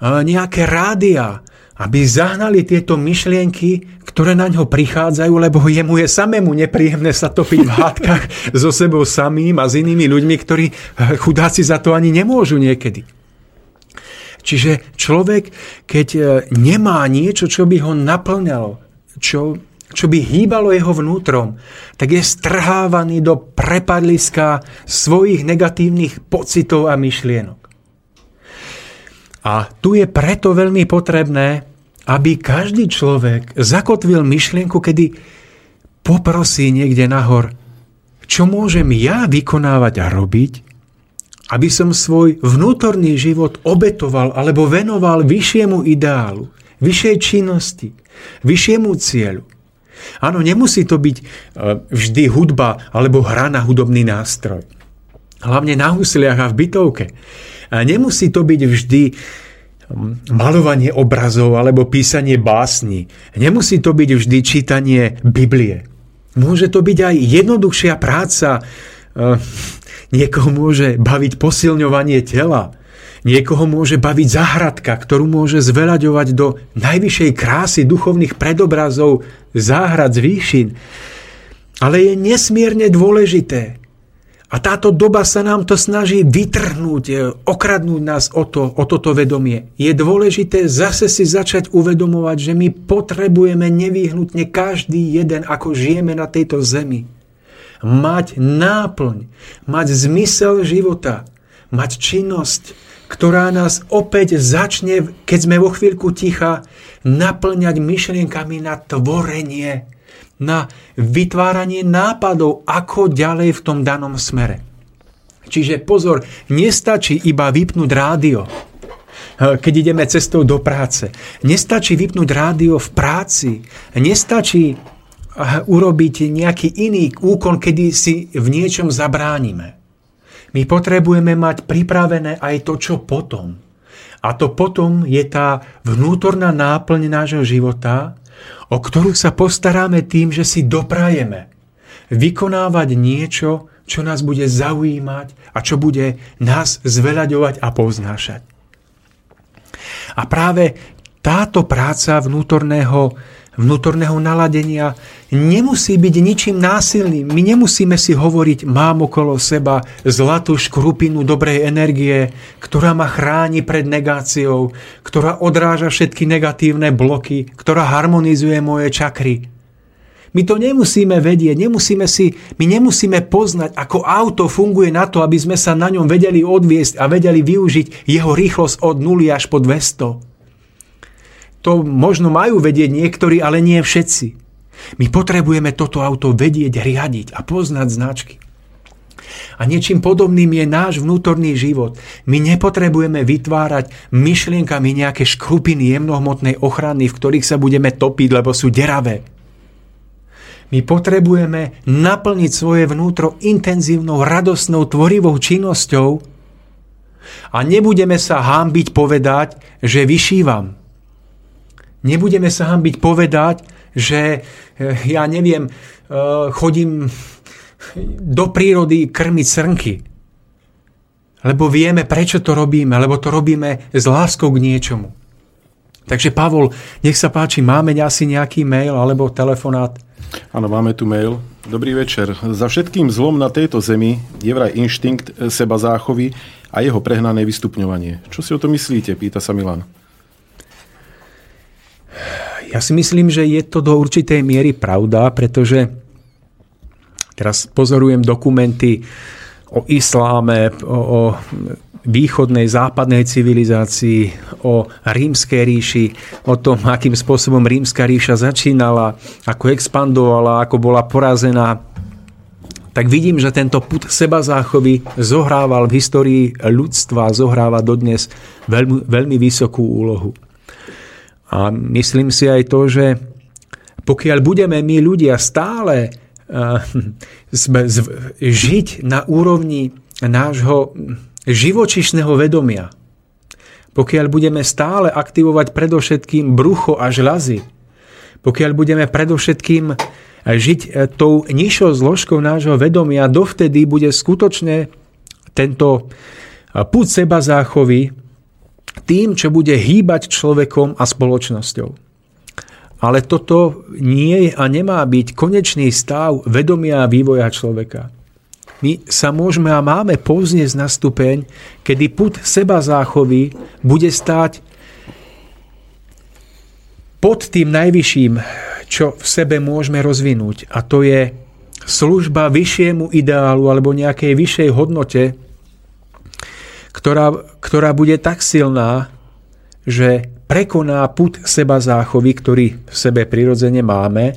nejaké rádia, aby zahnali tieto myšlienky, ktoré na ňo prichádzajú, lebo jemu je samému nepríjemné sa topiť v hádkach *laughs* so sebou samým a s inými ľuďmi, ktorí chudáci za to ani nemôžu niekedy. Čiže človek, keď e, nemá niečo, čo by ho naplňalo, čo čo by hýbalo jeho vnútrom, tak je strhávaný do prepadliska svojich negatívnych pocitov a myšlienok. A tu je preto veľmi potrebné, aby každý človek zakotvil myšlienku, kedy poprosí niekde nahor, čo môžem ja vykonávať a robiť, aby som svoj vnútorný život obetoval alebo venoval vyššiemu ideálu, vyššej činnosti, vyššiemu cieľu. Áno, nemusí to byť e, vždy hudba alebo hra na hudobný nástroj. Hlavne na husliach a v bytovke. A nemusí to byť vždy malovanie obrazov alebo písanie básni. Nemusí to byť vždy čítanie Biblie. Môže to byť aj jednoduchšia práca. E, *laughs* niekoho môže baviť posilňovanie tela. Niekoho môže baviť záhradka, ktorú môže zveľaďovať do najvyššej krásy duchovných predobrazov záhrad z výšin. Ale je nesmierne dôležité. A táto doba sa nám to snaží vytrhnúť, e, okradnúť nás o, to, o toto vedomie. Je dôležité zase si začať uvedomovať, že my potrebujeme nevyhnutne každý jeden, ako žijeme na tejto zemi. Mať náplň, mať zmysel života, mať činnosť, ktorá nás opäť začne, keď sme vo chvíľku ticha, naplňať myšlienkami na tvorenie, na vytváranie nápadov, ako ďalej v tom danom smere. Čiže pozor, nestačí iba vypnúť rádio, keď ideme cestou do práce. Nestačí vypnúť rádio v práci. Nestačí urobiť nejaký iný úkon, kedy si v niečom zabránime. My potrebujeme mať pripravené aj to, čo potom. A to potom je tá vnútorná náplň nášho života, o ktorú sa postaráme tým, že si doprajeme vykonávať niečo, čo nás bude zaujímať a čo bude nás zveľaďovať a poznášať. A práve táto práca vnútorného vnútorného naladenia nemusí byť ničím násilným. My nemusíme si hovoriť, mám okolo seba zlatú škrupinu dobrej energie, ktorá ma chráni pred negáciou, ktorá odráža všetky negatívne bloky, ktorá harmonizuje moje čakry. My to nemusíme vedieť, nemusíme si, my nemusíme poznať, ako auto funguje na to, aby sme sa na ňom vedeli odviesť a vedeli využiť jeho rýchlosť od 0 až po 200. To možno majú vedieť niektorí, ale nie všetci. My potrebujeme toto auto vedieť, riadiť a poznať značky. A niečím podobným je náš vnútorný život. My nepotrebujeme vytvárať myšlienkami nejaké škrupiny jemnohmotnej ochrany, v ktorých sa budeme topiť, lebo sú deravé. My potrebujeme naplniť svoje vnútro intenzívnou, radosnou, tvorivou činnosťou a nebudeme sa hámbiť povedať, že vyšívam. Nebudeme sa hambiť povedať, že eh, ja neviem, eh, chodím do prírody krmiť srnky. Lebo vieme, prečo to robíme, lebo to robíme s láskou k niečomu. Takže Pavol, nech sa páči, máme asi nejaký mail alebo telefonát? Áno, máme tu mail. Dobrý večer. Za všetkým zlom na tejto zemi je vraj inštinkt seba záchovy a jeho prehnané vystupňovanie. Čo si o to myslíte? Pýta sa Milan. Ja si myslím, že je to do určitej miery pravda, pretože teraz pozorujem dokumenty o isláme, o, o východnej, západnej civilizácii, o rímskej ríši, o tom, akým spôsobom rímska ríša začínala, ako expandovala, ako bola porazená, tak vidím, že tento put seba záchovy zohrával v histórii ľudstva, zohráva dodnes veľmi, veľmi vysokú úlohu. A myslím si aj to, že pokiaľ budeme my ľudia stále *laughs* uh, žiť na úrovni nášho živočišného vedomia, pokiaľ budeme stále aktivovať predovšetkým brucho a žľazy, pokiaľ budeme predovšetkým žiť eh, tou nižšou zložkou nášho vedomia, dovtedy bude skutočne tento eh, púd seba záchovy tým, čo bude hýbať človekom a spoločnosťou. Ale toto nie je a nemá byť konečný stav vedomia a vývoja človeka. My sa môžeme a máme povznieť na stupeň, kedy put seba záchovy bude stáť pod tým najvyšším, čo v sebe môžeme rozvinúť. A to je služba vyššiemu ideálu alebo nejakej vyššej hodnote, ktorá, ktorá bude tak silná, že prekoná put seba záchovy, ktorý v sebe prirodzene máme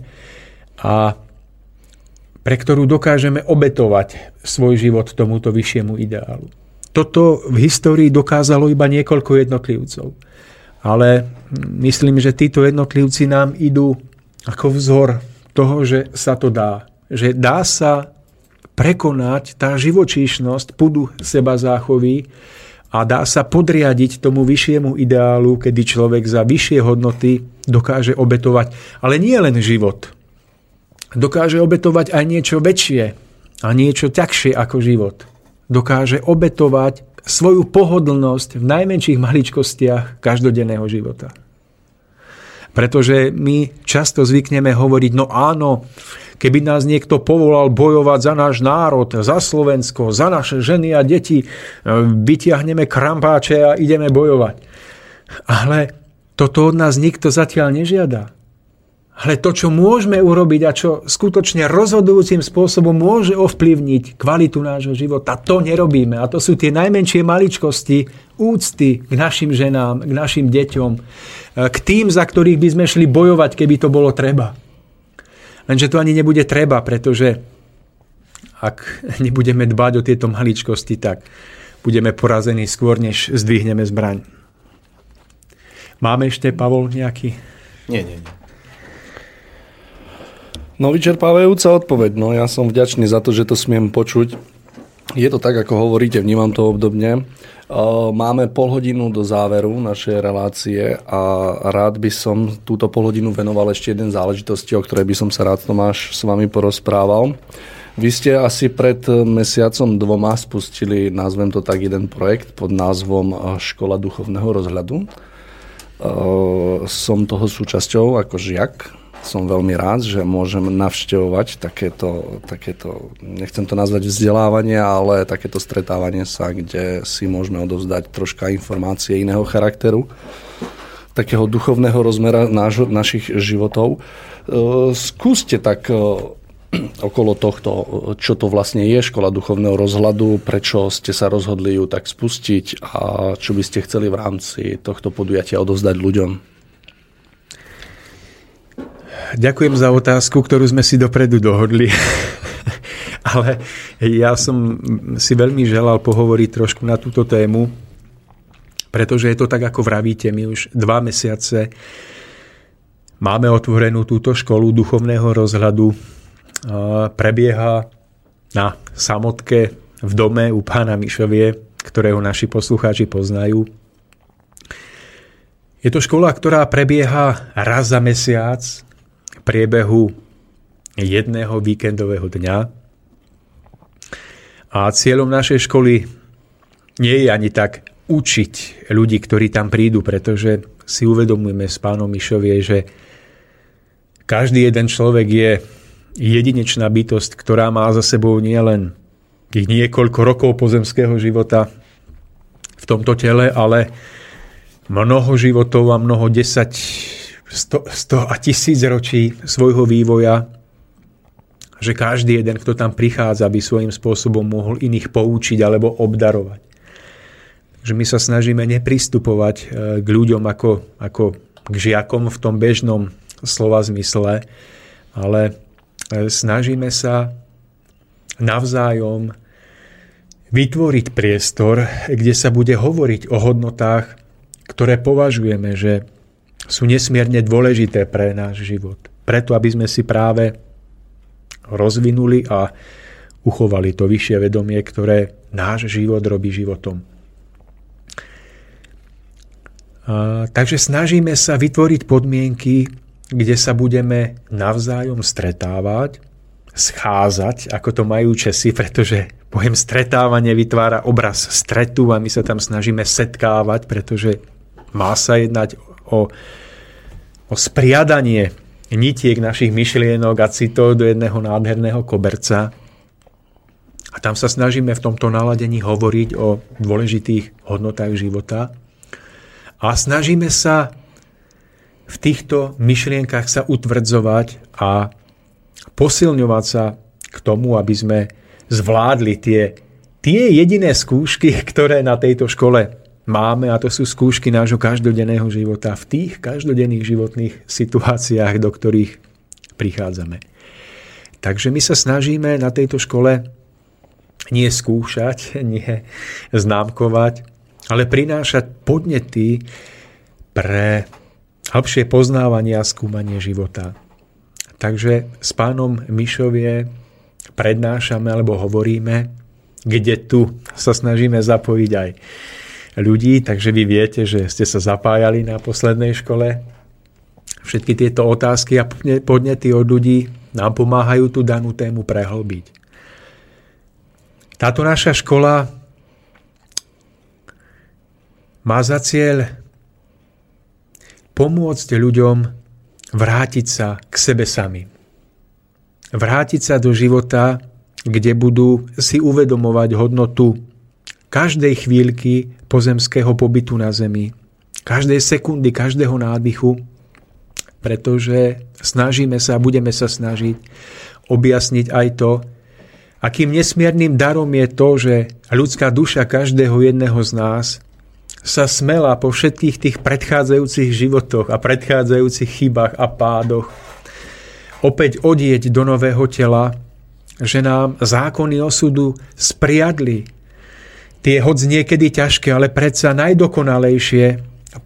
a pre ktorú dokážeme obetovať svoj život tomuto vyššiemu ideálu. Toto v histórii dokázalo iba niekoľko jednotlivcov. Ale myslím, že títo jednotlivci nám idú ako vzor toho, že sa to dá. Že dá sa prekonať tá živočíšnosť pudu seba záchovy a dá sa podriadiť tomu vyššiemu ideálu, kedy človek za vyššie hodnoty dokáže obetovať, ale nie len život. Dokáže obetovať aj niečo väčšie a niečo ťažšie ako život. Dokáže obetovať svoju pohodlnosť v najmenších maličkostiach každodenného života. Pretože my často zvykneme hovoriť, no áno, Keby nás niekto povolal bojovať za náš národ, za Slovensko, za naše ženy a deti, e, vytiahneme krampáče a ideme bojovať. Ale toto od nás nikto zatiaľ nežiada. Ale to, čo môžeme urobiť a čo skutočne rozhodujúcim spôsobom môže ovplyvniť kvalitu nášho života, to nerobíme. A to sú tie najmenšie maličkosti úcty k našim ženám, k našim deťom, e, k tým, za ktorých by sme šli bojovať, keby to bolo treba. Lenže to ani nebude treba, pretože ak nebudeme dbať o tieto maličkosti, tak budeme porazení skôr, než zdvihneme zbraň. Máme ešte, Pavol, nejaký... Nie, nie, nie. No vyčerpávajúca odpoveď. No ja som vďačný za to, že to smiem počuť. Je to tak, ako hovoríte, vnímam to obdobne. Máme pol hodinu do záveru našej relácie a rád by som túto pol hodinu venoval ešte jeden záležitosti, o ktorej by som sa rád Tomáš s vami porozprával. Vy ste asi pred mesiacom dvoma spustili, nazvem to tak, jeden projekt pod názvom Škola duchovného rozhľadu. Som toho súčasťou ako žiak som veľmi rád, že môžem navštevovať takéto, takéto, nechcem to nazvať vzdelávanie, ale takéto stretávanie sa, kde si môžeme odovzdať troška informácie iného charakteru, takého duchovného rozmera náš, našich životov. E, skúste tak e, okolo tohto, čo to vlastne je škola duchovného rozhľadu, prečo ste sa rozhodli ju tak spustiť a čo by ste chceli v rámci tohto podujatia odovzdať ľuďom. Ďakujem za otázku, ktorú sme si dopredu dohodli. *laughs* Ale ja som si veľmi želal pohovoriť trošku na túto tému, pretože je to tak, ako vravíte, my už dva mesiace máme otvorenú túto školu duchovného rozhľadu. Prebieha na samotke v dome u pána Mišovie, ktorého naši poslucháči poznajú. Je to škola, ktorá prebieha raz za mesiac priebehu jedného víkendového dňa. A cieľom našej školy nie je ani tak učiť ľudí, ktorí tam prídu, pretože si uvedomujeme s pánom Mišovie, že každý jeden človek je jedinečná bytosť, ktorá má za sebou nielen tých niekoľko rokov pozemského života v tomto tele, ale mnoho životov a mnoho desať, sto, sto a tisíc ročí svojho vývoja, že každý jeden, kto tam prichádza, by svojím spôsobom mohol iných poučiť alebo obdarovať. Takže my sa snažíme nepristupovať e, k ľuďom ako, ako k žiakom v tom bežnom slova zmysle, ale e, snažíme sa navzájom vytvoriť priestor, kde sa bude hovoriť o hodnotách, ktoré považujeme, že sú nesmierne dôležité pre náš život. Preto, aby sme si práve rozvinuli a uchovali to vyššie vedomie, ktoré náš život robí životom. A, takže snažíme sa vytvoriť podmienky, kde sa budeme navzájom stretávať, scházať, ako to majú Česi, pretože pojem stretávanie vytvára obraz stretu a my sa tam snažíme setkávať, pretože má sa jednať o, o spriadanie nitiek našich myšlienok a citov do jedného nádherného koberca. A tam sa snažíme v tomto naladení hovoriť o dôležitých hodnotách života. A snažíme sa v týchto myšlienkach sa utvrdzovať a posilňovať sa k tomu, aby sme zvládli tie, tie jediné skúšky, *laughs* ktoré na tejto škole máme, a to sú skúšky nášho každodenného života v tých každodenných životných situáciách, do ktorých prichádzame. Takže my sa snažíme na tejto škole nie skúšať, *laughs* nie známkovať, ale prinášať podnety pre hĺbšie poznávanie a skúmanie života. Takže s pánom Mišovie prednášame alebo hovoríme, kde tu sa snažíme zapojiť aj ľudí, takže vy viete, že ste sa zapájali na poslednej škole. Všetky tieto otázky a podnety od ľudí nám pomáhajú tú danú tému prehlbiť. Táto naša škola má za cieľ pomôcť ľuďom vrátiť sa k sebe sami. Vrátiť sa do života, kde budú si uvedomovať hodnotu každej chvíľky pozemského pobytu na Zemi, každej sekundy, každého nádychu, pretože snažíme sa a budeme sa snažiť objasniť aj to, akým nesmiernym darom je to, že ľudská duša každého jedného z nás sa smela po všetkých tých predchádzajúcich životoch a predchádzajúcich chybách a pádoch opäť odieť do nového tela, že nám zákony osudu spriadli tie hoď niekedy ťažké, ale predsa najdokonalejšie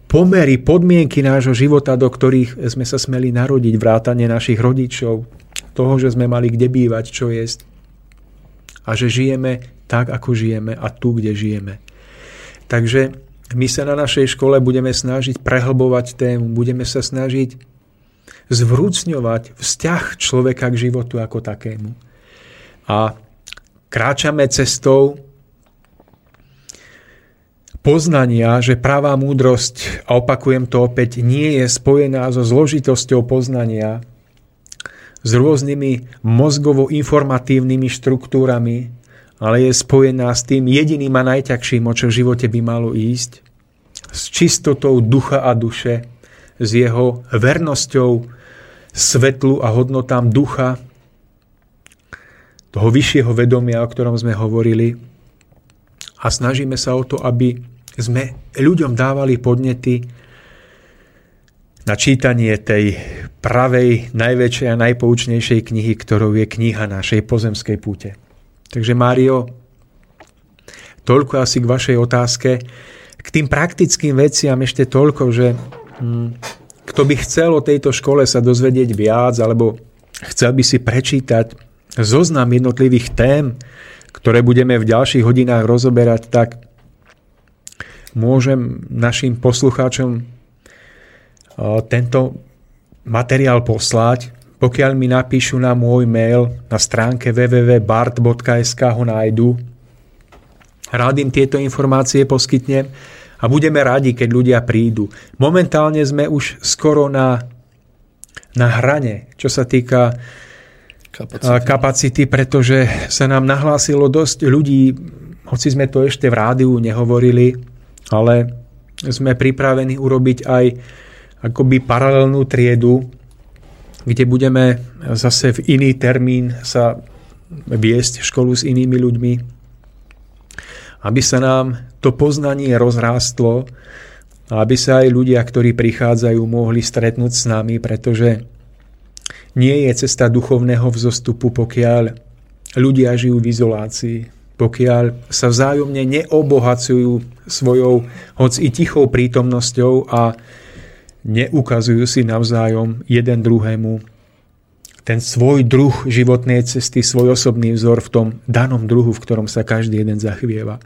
pomery, podmienky nášho života, do ktorých sme sa smeli narodiť, vrátane našich rodičov, toho, že sme mali kde bývať, čo jesť a že žijeme tak, ako žijeme a tu, kde žijeme. Takže my sa na našej škole budeme snažiť prehlbovať tému, budeme sa snažiť zvrúcňovať vzťah človeka k životu ako takému. A kráčame cestou poznania, že pravá múdrosť, a opakujem to opäť, nie je spojená so zložitosťou poznania, s rôznymi mozgovo-informatívnymi štruktúrami, ale je spojená s tým jediným a najťažším, o čo v živote by malo ísť, s čistotou ducha a duše, s jeho vernosťou svetlu a hodnotám ducha, toho vyššieho vedomia, o ktorom sme hovorili. A snažíme sa o to, aby sme ľuďom dávali podnety na čítanie tej pravej, najväčšej a najpoučnejšej knihy, ktorou je kniha našej pozemskej púte. Takže Mário, toľko asi k vašej otázke. K tým praktickým veciam ešte toľko, že hm, kto by chcel o tejto škole sa dozvedieť viac, alebo chcel by si prečítať zoznam jednotlivých tém, ktoré budeme v ďalších hodinách rozoberať, tak môžem našim poslucháčom tento materiál poslať. Pokiaľ mi napíšu na môj mail na stránke www.bart.sk ho nájdu, rád im tieto informácie poskytnem a budeme radi, keď ľudia prídu. Momentálne sme už skoro na, na hrane, čo sa týka kapacity. kapacity, pretože sa nám nahlásilo dosť ľudí, hoci sme to ešte v rádiu nehovorili, ale sme pripravení urobiť aj akoby paralelnú triedu, kde budeme zase v iný termín sa viesť školu s inými ľuďmi, aby sa nám to poznanie rozrástlo a aby sa aj ľudia, ktorí prichádzajú, mohli stretnúť s nami, pretože nie je cesta duchovného vzostupu, pokiaľ ľudia žijú v izolácii, pokiaľ sa vzájomne neobohacujú svojou, hoc i tichou prítomnosťou a neukazujú si navzájom jeden druhému ten svoj druh životnej cesty, svoj osobný vzor v tom danom druhu, v ktorom sa každý jeden zachvieva.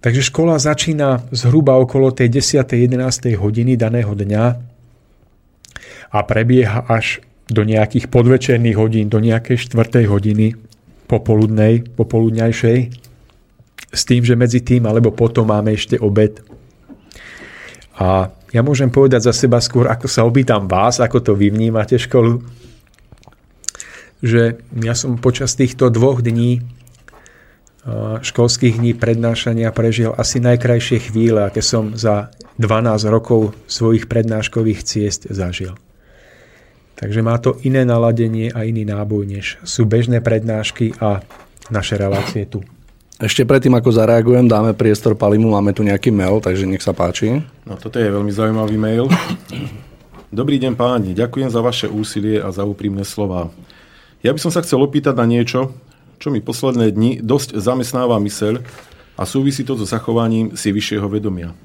Takže škola začína zhruba okolo tej 10. 11. hodiny daného dňa a prebieha až do nejakých podvečerných hodín, do nejakej 4. hodiny popoludnej, popoludňajšej, s tým, že medzi tým alebo potom máme ešte obed. A ja môžem povedať za seba skôr, ako sa opýtam vás, ako to vy vnímate školu, že ja som počas týchto dvoch dní školských dní prednášania prežil asi najkrajšie chvíle, aké som za 12 rokov svojich prednáškových ciest zažil. Takže má to iné naladenie a iný náboj, než sú bežné prednášky a naše relácie tu. Ešte predtým, ako zareagujem, dáme priestor Palimu, máme tu nejaký mail, takže nech sa páči. No toto je veľmi zaujímavý mail. Dobrý deň páni, ďakujem za vaše úsilie a za úprimné slova. Ja by som sa chcel opýtať na niečo, čo mi posledné dni dosť zamestnáva myseľ a súvisí to so zachovaním si vyššieho vedomia.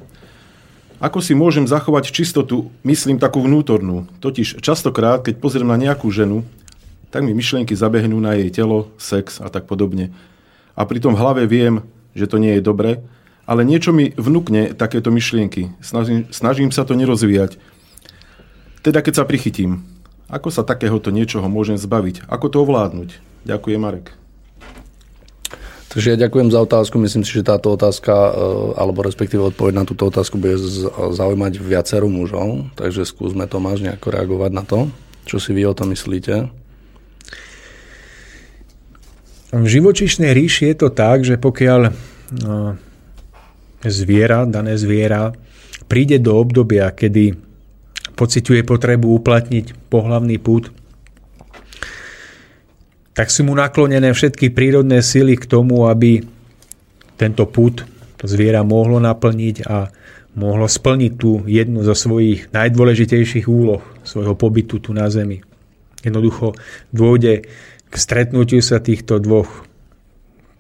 Ako si môžem zachovať čistotu, myslím takú vnútornú. Totiž častokrát, keď pozriem na nejakú ženu, tak mi myšlienky zabehnú na jej telo, sex a tak podobne. A pritom v hlave viem, že to nie je dobre, ale niečo mi vnúkne takéto myšlienky. Snažím, snažím sa to nerozvíjať. Teda keď sa prichytím, ako sa takéhoto niečoho môžem zbaviť? Ako to ovládnuť? Ďakujem, Marek. Takže ja ďakujem za otázku. Myslím si, že táto otázka, e, alebo respektíve odpoveď na túto otázku bude zaujímať viacero mužov. Takže skúsme Tomáš nejako reagovať na to. Čo si vy o tom myslíte? V živočišnej ríši je to tak, že pokiaľ e, zviera, dané zviera, príde do obdobia, kedy pociťuje potrebu uplatniť pohlavný pút, tak sú mu naklonené všetky prírodné sily k tomu, aby tento put zviera mohlo naplniť a mohlo splniť tú jednu zo svojich najdôležitejších úloh svojho pobytu tu na Zemi. Jednoducho dôjde k stretnutiu sa týchto dvoch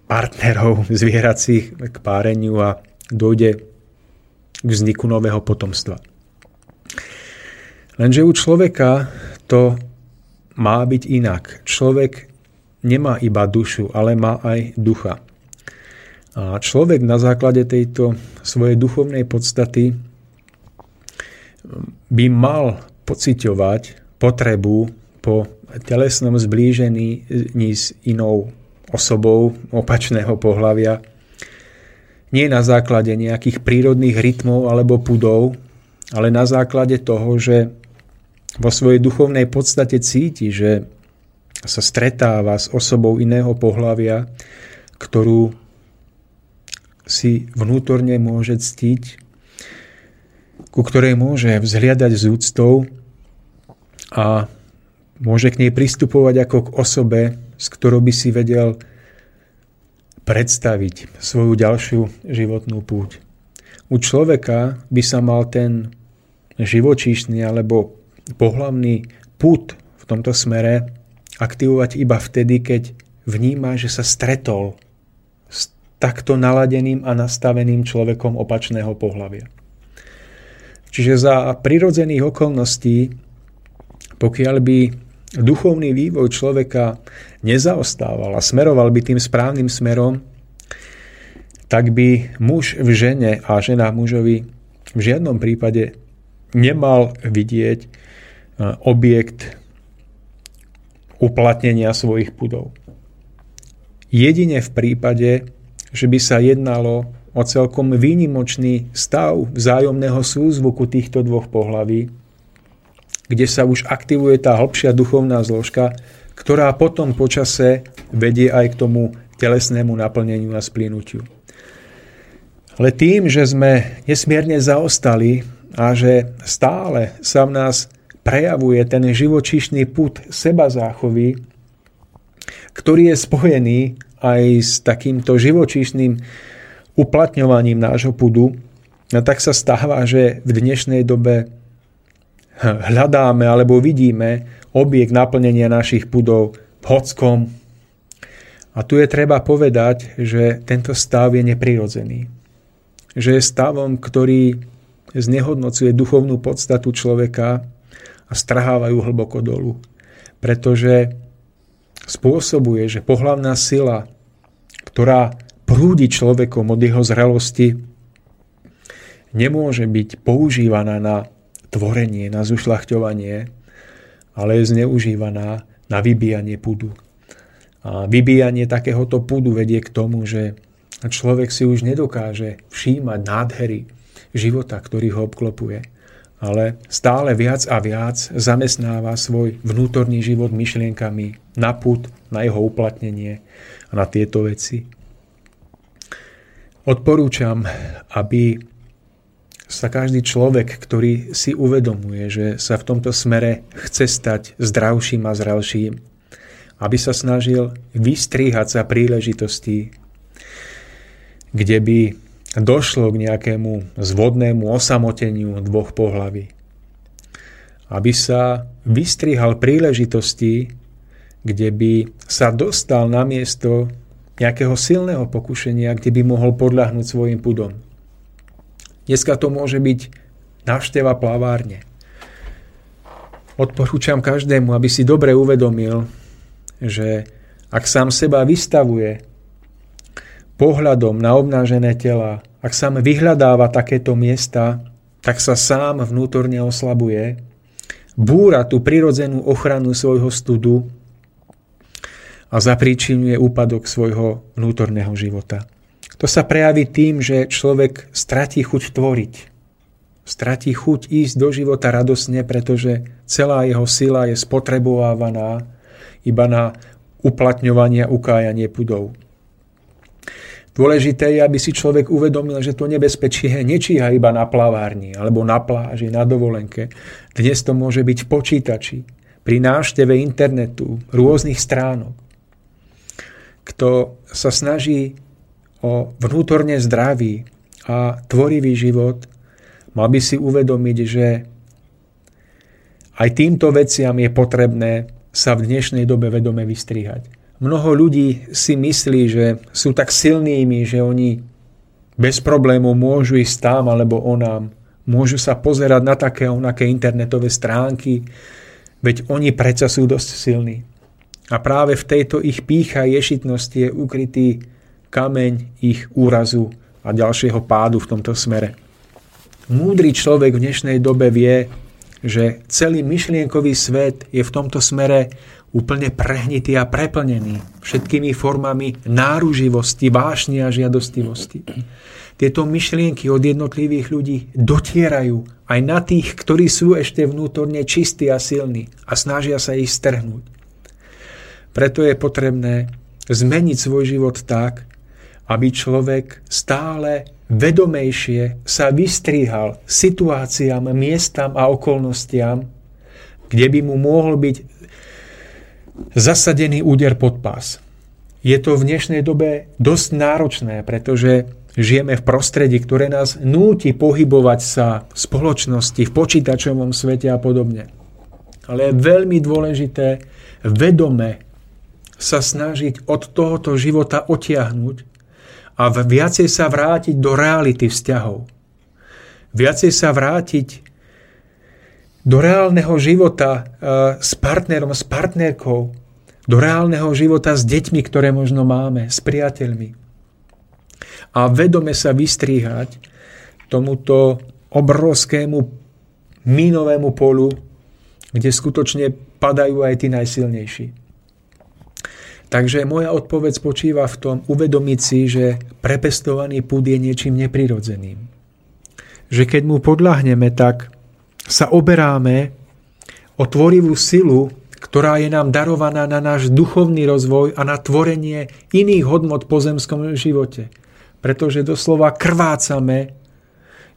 partnerov zvieracích k páreniu a dojde k vzniku nového potomstva. Lenže u človeka to má byť inak. Človek nemá iba dušu, ale má aj ducha. A človek na základe tejto svojej duchovnej podstaty by mal pociťovať potrebu po telesnom zblížení s inou osobou opačného pohľavia. Nie na základe nejakých prírodných rytmov alebo pudov, ale na základe toho, že vo svojej duchovnej podstate cíti, že sa stretáva s osobou iného pohľavia, ktorú si vnútorne môže ctiť, ku ktorej môže vzhliadať z úctou a môže k nej pristupovať ako k osobe, s ktorou by si vedel predstaviť svoju ďalšiu životnú púť. U človeka by sa mal ten živočíšny alebo pohlavný put v tomto smere aktivovať iba vtedy, keď vníma, že sa stretol s takto naladeným a nastaveným človekom opačného pohľavia. Čiže za prirodzených okolností, pokiaľ by duchovný vývoj človeka nezaostával a smeroval by tým správnym smerom, tak by muž v žene a žena mužovi v žiadnom prípade nemal vidieť e, objekt uplatnenia svojich pudov. Jedine v prípade, že by sa jednalo o celkom výnimočný stav vzájomného súzvuku týchto dvoch pohlaví, kde sa už aktivuje tá hĺbšia duchovná zložka, ktorá potom počase vedie aj k tomu telesnému naplneniu a splínutiu. Ale tým, že sme nesmierne zaostali a že stále sa v nás prejavuje ten živočišný put seba záchovy, ktorý je spojený aj s takýmto živočíšnym uplatňovaním nášho pudu, tak sa stáva, že v dnešnej dobe hľadáme alebo vidíme objekt naplnenia našich pudov v hodskom. A tu je treba povedať, že tento stav je neprirodzený. Že je stavom, ktorý znehodnocuje duchovnú podstatu človeka a strhávajú hlboko dolu. Pretože spôsobuje, že pohlavná sila, ktorá prúdi človekom od jeho zrelosti, nemôže byť používaná na tvorenie, na zušľachťovanie, ale je zneužívaná na vybíjanie pudu. A vybíjanie takéhoto pudu vedie k tomu, že človek si už nedokáže všímať nádhery života, ktorý ho obklopuje, ale stále viac a viac zamestnáva svoj vnútorný život myšlienkami na put, na jeho uplatnenie a na tieto veci. Odporúčam, aby sa každý človek, ktorý si uvedomuje, že sa v tomto smere chce stať zdravším a zralším, aby sa snažil vystriehať sa príležitosti, kde by došlo k nejakému zvodnému osamoteniu dvoch pohlaví. Aby sa vystrihal príležitosti, kde by sa dostal na miesto nejakého silného pokušenia, kde by mohol podľahnúť svojim pudom. Dneska to môže byť návšteva plavárne. Odporúčam každému, aby si dobre uvedomil, že ak sám seba vystavuje pohľadom na obnážené tela, ak sám vyhľadáva takéto miesta, tak sa sám vnútorne oslabuje, búra tú prirodzenú ochranu svojho studu a zapríčinuje úpadok svojho vnútorného života. To sa prejaví tým, že človek stratí chuť tvoriť. Stratí chuť ísť do života radosne, pretože celá jeho sila je spotrebovávaná iba na uplatňovanie a ukájanie pudov. Dôležité je, aby si človek uvedomil, že to nebezpečie nečíha iba na plavárni alebo na pláži, na dovolenke. Dnes to môže byť v počítači, pri návšteve internetu, rôznych stránok. Kto sa snaží o vnútorne zdravý a tvorivý život, mal by si uvedomiť, že aj týmto veciam je potrebné sa v dnešnej dobe vedome vystrihať. Mnoho ľudí si myslí, že sú tak silnými, že oni bez problémov môžu ísť tam alebo onám. Môžu sa pozerať na také onaké internetové stránky, veď oni predsa sú dosť silní. A práve v tejto ich pícha ješitnosti je ukrytý kameň ich úrazu a ďalšieho pádu v tomto smere. Múdry človek v dnešnej dobe vie, že celý myšlienkový svet je v tomto smere úplne prehnitý a preplnený všetkými formami náruživosti, vášne a žiadostivosti. Tieto myšlienky od jednotlivých ľudí dotierajú aj na tých, ktorí sú ešte vnútorne čistí a silní a snažia sa ich strhnúť. Preto je potrebné zmeniť svoj život tak, aby človek stále vedomejšie sa vystrihal situáciám, miestam a okolnostiam, kde by mu mohol byť zasadený úder pod pás. Je to v dnešnej dobe dosť náročné, pretože žijeme v prostredí, ktoré nás núti pohybovať sa v spoločnosti, v počítačovom svete a podobne. Ale je veľmi dôležité vedome sa snažiť od tohoto života otiahnuť a viacej sa vrátiť do reality vzťahov. Viacej sa vrátiť do reálneho života e, s partnerom, s partnerkou, do reálneho života s deťmi, ktoré možno máme, s priateľmi. A vedome sa vystríhať tomuto obrovskému mínovému polu, kde skutočne padajú aj tí najsilnejší. Takže moja odpoveď spočíva v tom uvedomiť si, že prepestovaný púd je niečím neprirodzeným. Že keď mu podľahneme, tak sa oberáme o tvorivú silu, ktorá je nám darovaná na náš duchovný rozvoj a na tvorenie iných hodnot po zemskom živote. Pretože doslova krvácame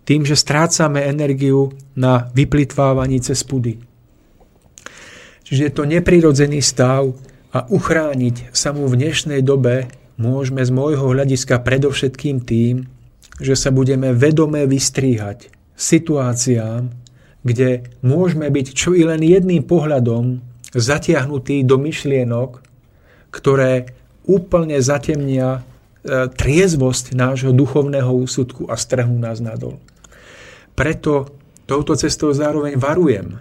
tým, že strácame energiu na vyplitvávaní cez pudy. Čiže je to neprirodzený stav a uchrániť sa mu v dnešnej dobe môžeme z môjho hľadiska predovšetkým tým, že sa budeme vedome vystríhať situáciám, kde môžeme byť čo i len jedným pohľadom zatiahnutí do myšlienok, ktoré úplne zatemnia e, triezvosť nášho duchovného úsudku a strhnú nás nadol. Preto touto cestou zároveň varujem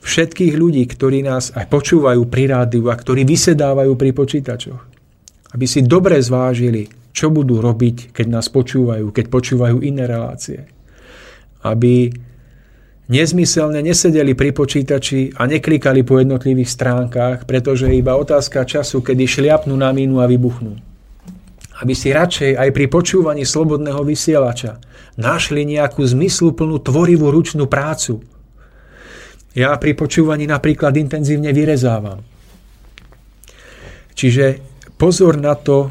všetkých ľudí, ktorí nás aj počúvajú pri rádiu a ktorí vysedávajú pri počítačoch, aby si dobre zvážili, čo budú robiť, keď nás počúvajú, keď počúvajú iné relácie. Aby nezmyselne nesedeli pri počítači a neklikali po jednotlivých stránkach, pretože je iba otázka času, kedy šliapnú na mínu a vybuchnú. Aby si radšej aj pri počúvaní slobodného vysielača našli nejakú zmysluplnú tvorivú ručnú prácu. Ja pri počúvaní napríklad intenzívne vyrezávam. Čiže pozor na to,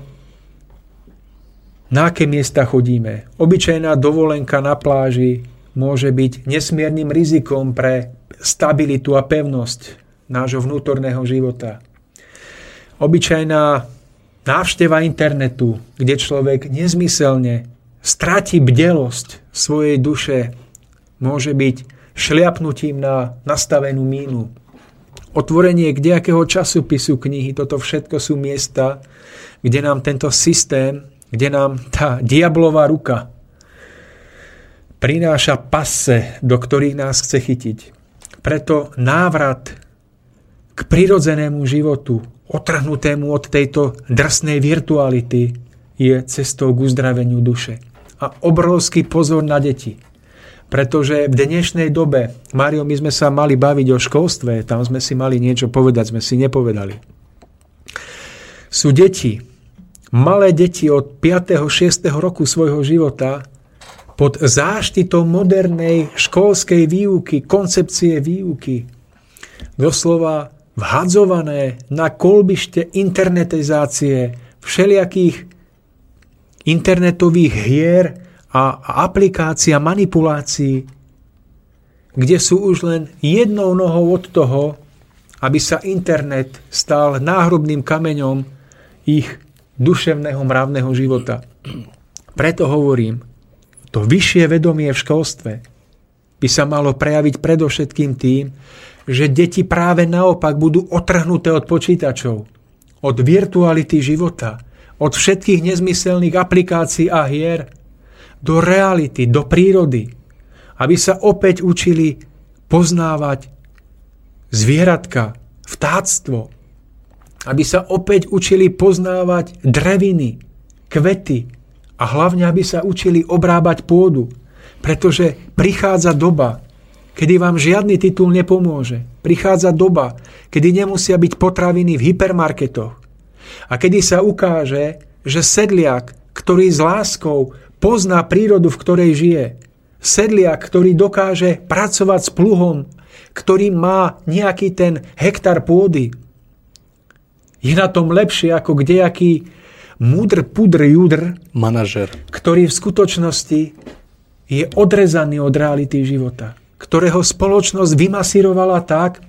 na aké miesta chodíme. Obyčajná dovolenka na pláži môže byť nesmiernym rizikom pre stabilitu a pevnosť nášho vnútorného života. Obyčajná návšteva internetu, kde človek nezmyselne stratí bdelosť svojej duše, môže byť šliapnutím na nastavenú mínu. Otvorenie kdejakého časopisu knihy, toto všetko sú miesta, kde nám tento systém, kde nám tá diablová ruka prináša passe, do ktorých nás chce chytiť. Preto návrat k prirodzenému životu, otrhnutému od tejto drsnej virtuality, je cestou k uzdraveniu duše. A obrovský pozor na deti. Pretože v dnešnej dobe, Mário, my sme sa mali baviť o školstve, tam sme si mali niečo povedať, sme si nepovedali. Sú deti, malé deti od 5. 6. roku svojho života, pod záštitou modernej školskej výuky, koncepcie výuky, doslova vhadzované na kolbište internetizácie všelijakých internetových hier a aplikácií a manipulácií, kde sú už len jednou nohou od toho, aby sa internet stal náhrobným kameňom ich duševného mravného života. Preto hovorím, to vyššie vedomie v školstve by sa malo prejaviť predovšetkým tým, že deti práve naopak budú otrhnuté od počítačov, od virtuality života, od všetkých nezmyselných aplikácií a hier, do reality, do prírody, aby sa opäť učili poznávať zvieratka, vtáctvo, aby sa opäť učili poznávať dreviny, kvety, a hlavne, aby sa učili obrábať pôdu, pretože prichádza doba, kedy vám žiadny titul nepomôže. Prichádza doba, kedy nemusia byť potraviny v hypermarketoch. A kedy sa ukáže, že sedliak, ktorý s láskou pozná prírodu, v ktorej žije, sedliak, ktorý dokáže pracovať s pluhom, ktorý má nejaký ten hektár pôdy, je na tom lepšie ako kdejaký múdr, pudr, judr, manažer, ktorý v skutočnosti je odrezaný od reality života, ktorého spoločnosť vymasírovala tak,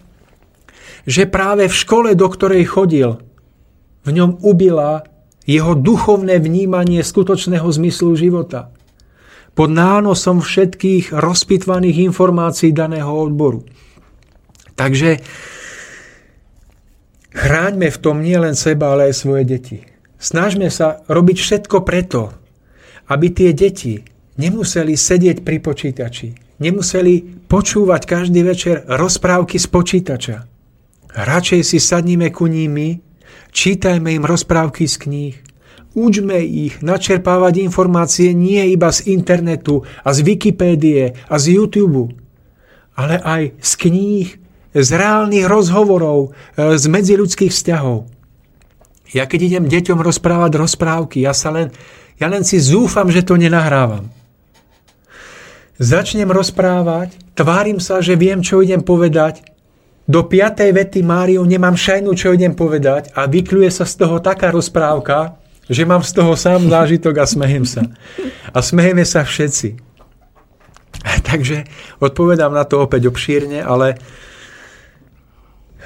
že práve v škole, do ktorej chodil, v ňom ubila jeho duchovné vnímanie skutočného zmyslu života. Pod nánosom všetkých rozpitvaných informácií daného odboru. Takže chráňme v tom nie len seba, ale aj svoje deti. Snažme sa robiť všetko preto, aby tie deti nemuseli sedieť pri počítači, nemuseli počúvať každý večer rozprávky z počítača. Radšej si sadníme ku nimi, čítajme im rozprávky z kníh, Učme ich načerpávať informácie nie iba z internetu a z Wikipédie a z YouTube, ale aj z kníh, z reálnych rozhovorov, e, z medziludských vzťahov. Ja keď idem deťom rozprávať rozprávky, ja sa len, ja len si zúfam, že to nenahrávam. Začnem rozprávať, tvárim sa, že viem, čo idem povedať, do piatej vety Máriu nemám šajnu, čo idem povedať a vykľuje sa z toho taká rozprávka, že mám z toho sám zážitok a smejem sa. A smejeme sa všetci. *laughs* Takže odpovedám na to opäť obšírne, ale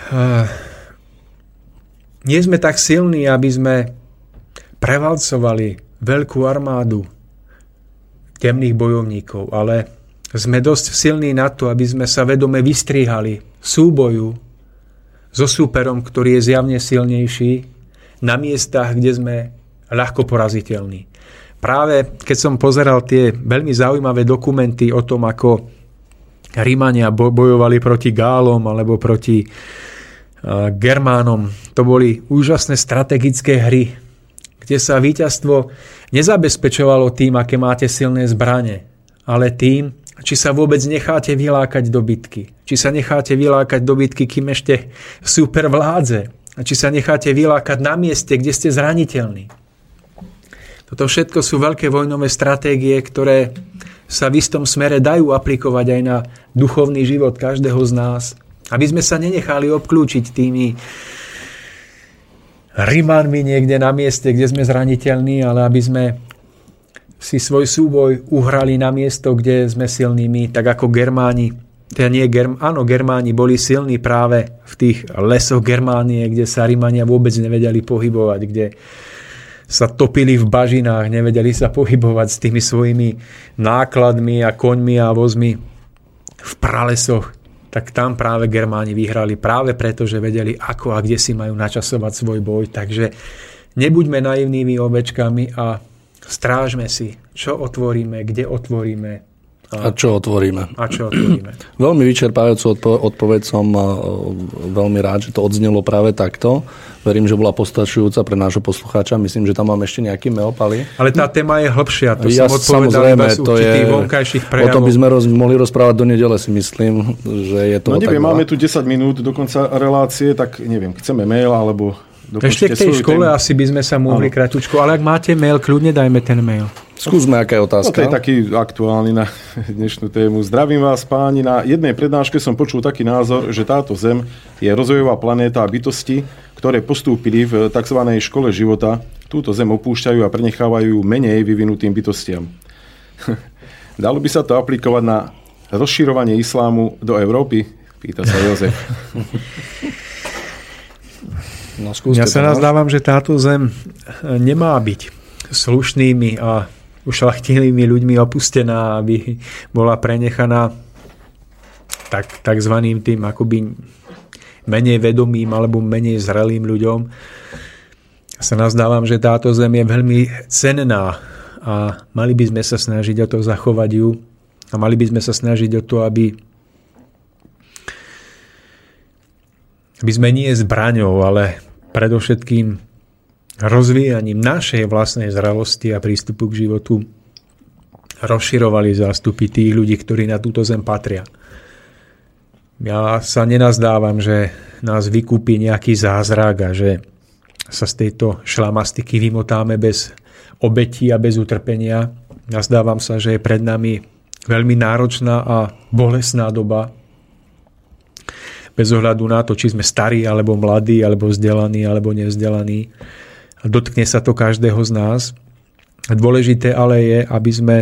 uh, nie sme tak silní, aby sme prevalcovali veľkú armádu temných bojovníkov, ale sme dosť silní na to, aby sme sa vedome vystrihali súboju so súperom, ktorý je zjavne silnejší, na miestach, kde sme ľahko poraziteľný. Práve keď som pozeral tie veľmi zaujímavé dokumenty o tom, ako Rímania bojovali proti Gálom alebo proti Germánom, to boli úžasné strategické hry, kde sa víťazstvo nezabezpečovalo tým, aké máte silné zbranie, ale tým, či sa vôbec necháte vylákať do bitky. Či sa necháte vylákať do bitky, kým ešte super vládze. A či sa necháte vylákať na mieste, kde ste zraniteľní. Toto všetko sú veľké vojnové stratégie, ktoré sa v istom smere dajú aplikovať aj na duchovný život každého z nás. Aby sme sa nenechali obklúčiť tými rimánmi niekde na mieste, kde sme zraniteľní, ale aby sme si svoj súboj uhrali na miesto, kde sme silnými, tak ako Germáni. Teda nie Germ, áno, Germáni boli silní práve v tých lesoch Germánie, kde sa Rimania vôbec nevedeli pohybovať, kde sa topili v bažinách, nevedeli sa pohybovať s tými svojimi nákladmi a koňmi a vozmi v pralesoch, tak tam práve Germáni vyhrali práve preto, že vedeli, ako a kde si majú načasovať svoj boj. Takže nebuďme naivnými ovečkami a strážme si, čo otvoríme, kde otvoríme, a čo otvoríme. A čo otvoríme. *clears throat* veľmi vyčerpávajúcu odpo- odpoveď som veľmi rád, že to odznelo práve takto. Verím, že bola postačujúca pre nášho poslucháča. Myslím, že tam mám ešte nejaký mail, Pali. Ale tá téma je hlbšia. To ja, som odpovedal iba z to je, vonkajších prejavov. O tom by sme roz, mohli rozprávať do nedele, si myslím, že je to No neviem, máme tu 10 minút do konca relácie, tak neviem, chceme mail alebo ešte k tej škole tému. asi by sme sa mohli kratučko, ale ak máte mail, kľudne dajme ten mail. Skúsme, aká je otázka. No, to je taký aktuálny na dnešnú tému. Zdravím vás, páni. Na jednej prednáške som počul taký názor, že táto Zem je rozvojová planéta a bytosti, ktoré postúpili v tzv. škole života, túto Zem opúšťajú a prenechávajú menej vyvinutým bytostiam. *laughs* Dalo by sa to aplikovať na rozširovanie islámu do Európy? Pýta sa Jozef. *laughs* No, ja sa nazdávam, že táto zem nemá byť slušnými a ušlachtilými ľuďmi opustená, aby bola prenechaná tak, takzvaným tým akoby menej vedomým alebo menej zrelým ľuďom. Ja sa nazdávam, že táto zem je veľmi cenná a mali by sme sa snažiť o to zachovať ju a mali by sme sa snažiť o to, aby aby sme nie zbraňou, ale predovšetkým rozvíjaním našej vlastnej zralosti a prístupu k životu rozširovali zástupy tých ľudí, ktorí na túto zem patria. Ja sa nenazdávam, že nás vykúpi nejaký zázrak a že sa z tejto šlamastiky vymotáme bez obetí a bez utrpenia. Nazdávam sa, že je pred nami veľmi náročná a bolesná doba, bez ohľadu na to, či sme starí, alebo mladí, alebo vzdelaní, alebo nevzdelaní. Dotkne sa to každého z nás. Dôležité ale je, aby sme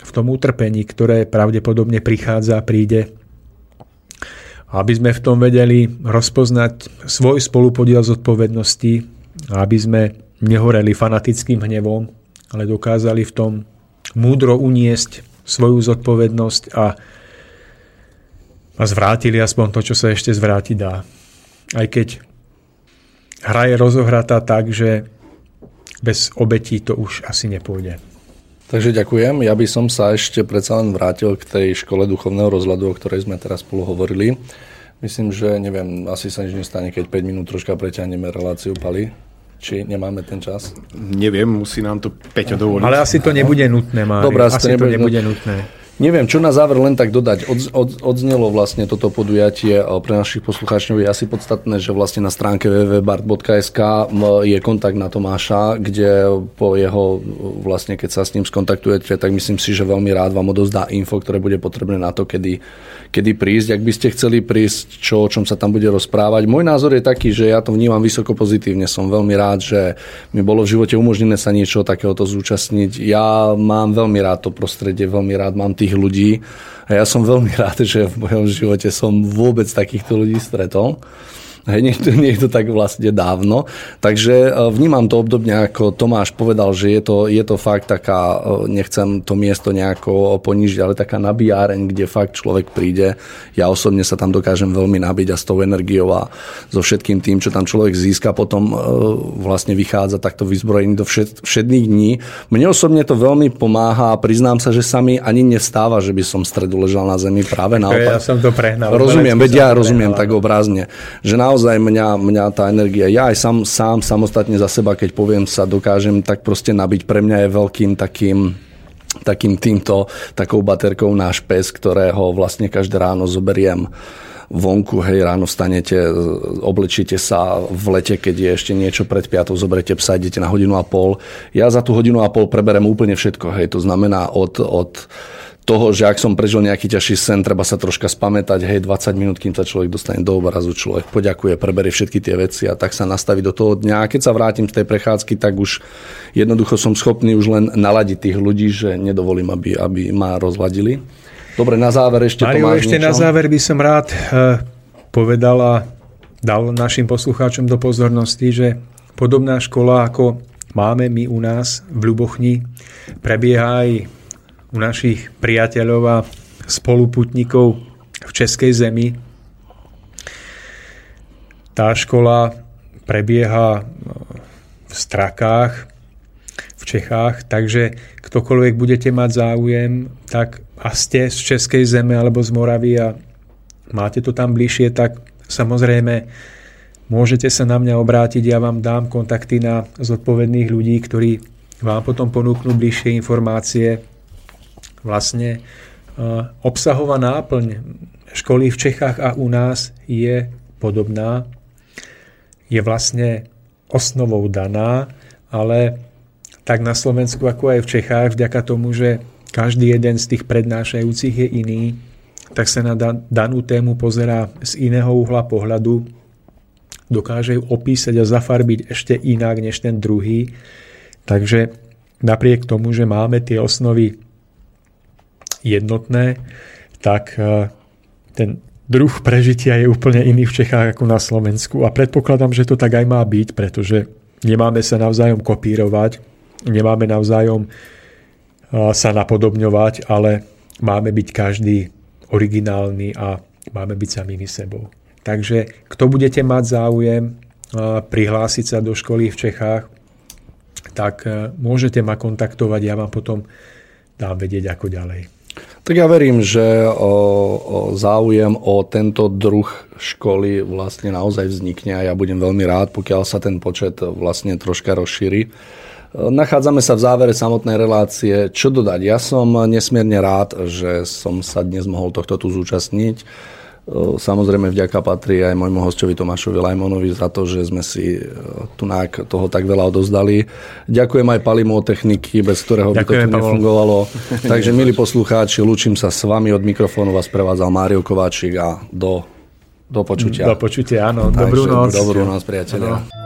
v tom utrpení, ktoré pravdepodobne prichádza a príde, aby sme v tom vedeli rozpoznať svoj spolupodiel zodpovednosti a aby sme nehoreli fanatickým hnevom, ale dokázali v tom múdro uniesť svoju zodpovednosť a a zvrátili aspoň to, čo sa ešte zvrátiť dá. Aj keď hra je rozohratá tak, že bez obetí to už asi nepôjde. Takže ďakujem. Ja by som sa ešte predsa len vrátil k tej škole duchovného rozhľadu, o ktorej sme teraz spolu hovorili. Myslím, že neviem, asi sa nič nestane, keď 5 minút troška preťahneme reláciu Pali. Či nemáme ten čas? Neviem, musí nám to Peťo dovoliť. Ale asi to nebude nutné, Mário. Dobre, asi asi to nebude nutné. Neviem, čo na záver len tak dodať. Od, od, odznelo vlastne toto podujatie pre našich poslucháčov je asi podstatné, že vlastne na stránke www.bart.sk je kontakt na Tomáša, kde po jeho, vlastne keď sa s ním skontaktujete, tak myslím si, že veľmi rád vám odozdá info, ktoré bude potrebné na to, kedy, kedy prísť. Ak by ste chceli prísť, čo, o čom sa tam bude rozprávať. Môj názor je taký, že ja to vnímam vysoko pozitívne. Som veľmi rád, že mi bolo v živote umožnené sa niečo takéhoto zúčastniť. Ja mám veľmi rád to prostredie, veľmi rád mám tých tých ľudí. A ja som veľmi *laughs* rád, že v mojom živote som vôbec takýchto ľudí stretol. Hej, nie, nie je to tak vlastne dávno. Takže e, vnímam to obdobne, ako Tomáš povedal, že je to, je to fakt taká, e, nechcem to miesto nejako ponížiť, ale taká nabíjáreň, kde fakt človek príde. Ja osobne sa tam dokážem veľmi nabiť a s tou energiou a so všetkým tým, čo tam človek získa, potom e, vlastne vychádza takto vyzbrojený do všet, všetných dní. Mne osobne to veľmi pomáha a priznám sa, že sa mi ani nestáva, že by som stredu ležal na zemi práve naopak. Ja som to prehnal. Rozumiem, veď ja rozumiem tak obrázne, že naozaj naozaj mňa, mňa tá energia, ja aj sám, sám samostatne za seba, keď poviem sa, dokážem tak proste nabiť. Pre mňa je veľkým takým takým týmto, takou baterkou náš pes, ktorého vlastne každé ráno zoberiem vonku, hej, ráno stanete, oblečíte sa v lete, keď je ešte niečo pred piatou, zoberete psa, idete na hodinu a pol. Ja za tú hodinu a pol preberem úplne všetko, hej, to znamená od, od toho, že ak som prežil nejaký ťažší sen, treba sa troška spamätať, hej, 20 minút, kým sa človek dostane do obrazu, človek poďakuje, preberie všetky tie veci a tak sa nastaví do toho dňa. A keď sa vrátim z tej prechádzky, tak už jednoducho som schopný už len naladiť tých ľudí, že nedovolím, aby, aby ma rozladili. Dobre, na záver ešte Mario, Tomáš ešte niečo? na záver by som rád uh, povedal a dal našim poslucháčom do pozornosti, že podobná škola, ako máme my u nás v Ľubochni, prebieha aj u našich priateľov a spoluputníkov v Českej zemi. Tá škola prebieha v Strakách, v Čechách, takže ktokoľvek budete mať záujem, tak a ste z Českej zeme alebo z Moravy a máte to tam bližšie, tak samozrejme môžete sa na mňa obrátiť, ja vám dám kontakty na zodpovedných ľudí, ktorí vám potom ponúknú bližšie informácie vlastne e, obsahová náplň školy v Čechách a u nás je podobná, je vlastne osnovou daná, ale tak na Slovensku ako aj v Čechách, vďaka tomu, že každý jeden z tých prednášajúcich je iný, tak sa na danú tému pozerá z iného uhla pohľadu, dokáže ju opísať a zafarbiť ešte inak než ten druhý. Takže napriek tomu, že máme tie osnovy jednotné, tak e, ten druh prežitia je úplne iný v Čechách ako na Slovensku a predpokladám, že to tak aj má byť, pretože nemáme sa navzájom kopírovať, nemáme navzájom e, sa napodobňovať, ale máme byť každý originálny a máme byť samými sebou. Takže kto budete mať záujem e, prihlásiť sa do školy v Čechách, tak môžete ma kontaktovať, ja vám potom dám vedieť ako ďalej. Tak ja verím, že o, o záujem o tento druh školy vlastne naozaj vznikne a ja budem veľmi rád, pokiaľ sa ten počet vlastne troška rozšíri. Nachádzame sa v závere samotnej relácie. Čo dodať? Ja som nesmierne rád, že som sa dnes mohol tohto tu zúčastniť Samozrejme vďaka patrí aj môjmu hostovi Tomášovi Lajmonovi za to, že sme si tu toho tak veľa odozdali. Ďakujem aj Palimu techniky, bez ktorého by Ďakujem, to tu nefungovalo. *laughs* Takže milí poslucháči, lúčim sa s vami od mikrofónu, vás prevádzal Mário Kováčik a do, do počutia. Do počutia, áno. Dobrú noc. Dobrú noc, priatelia. Ano.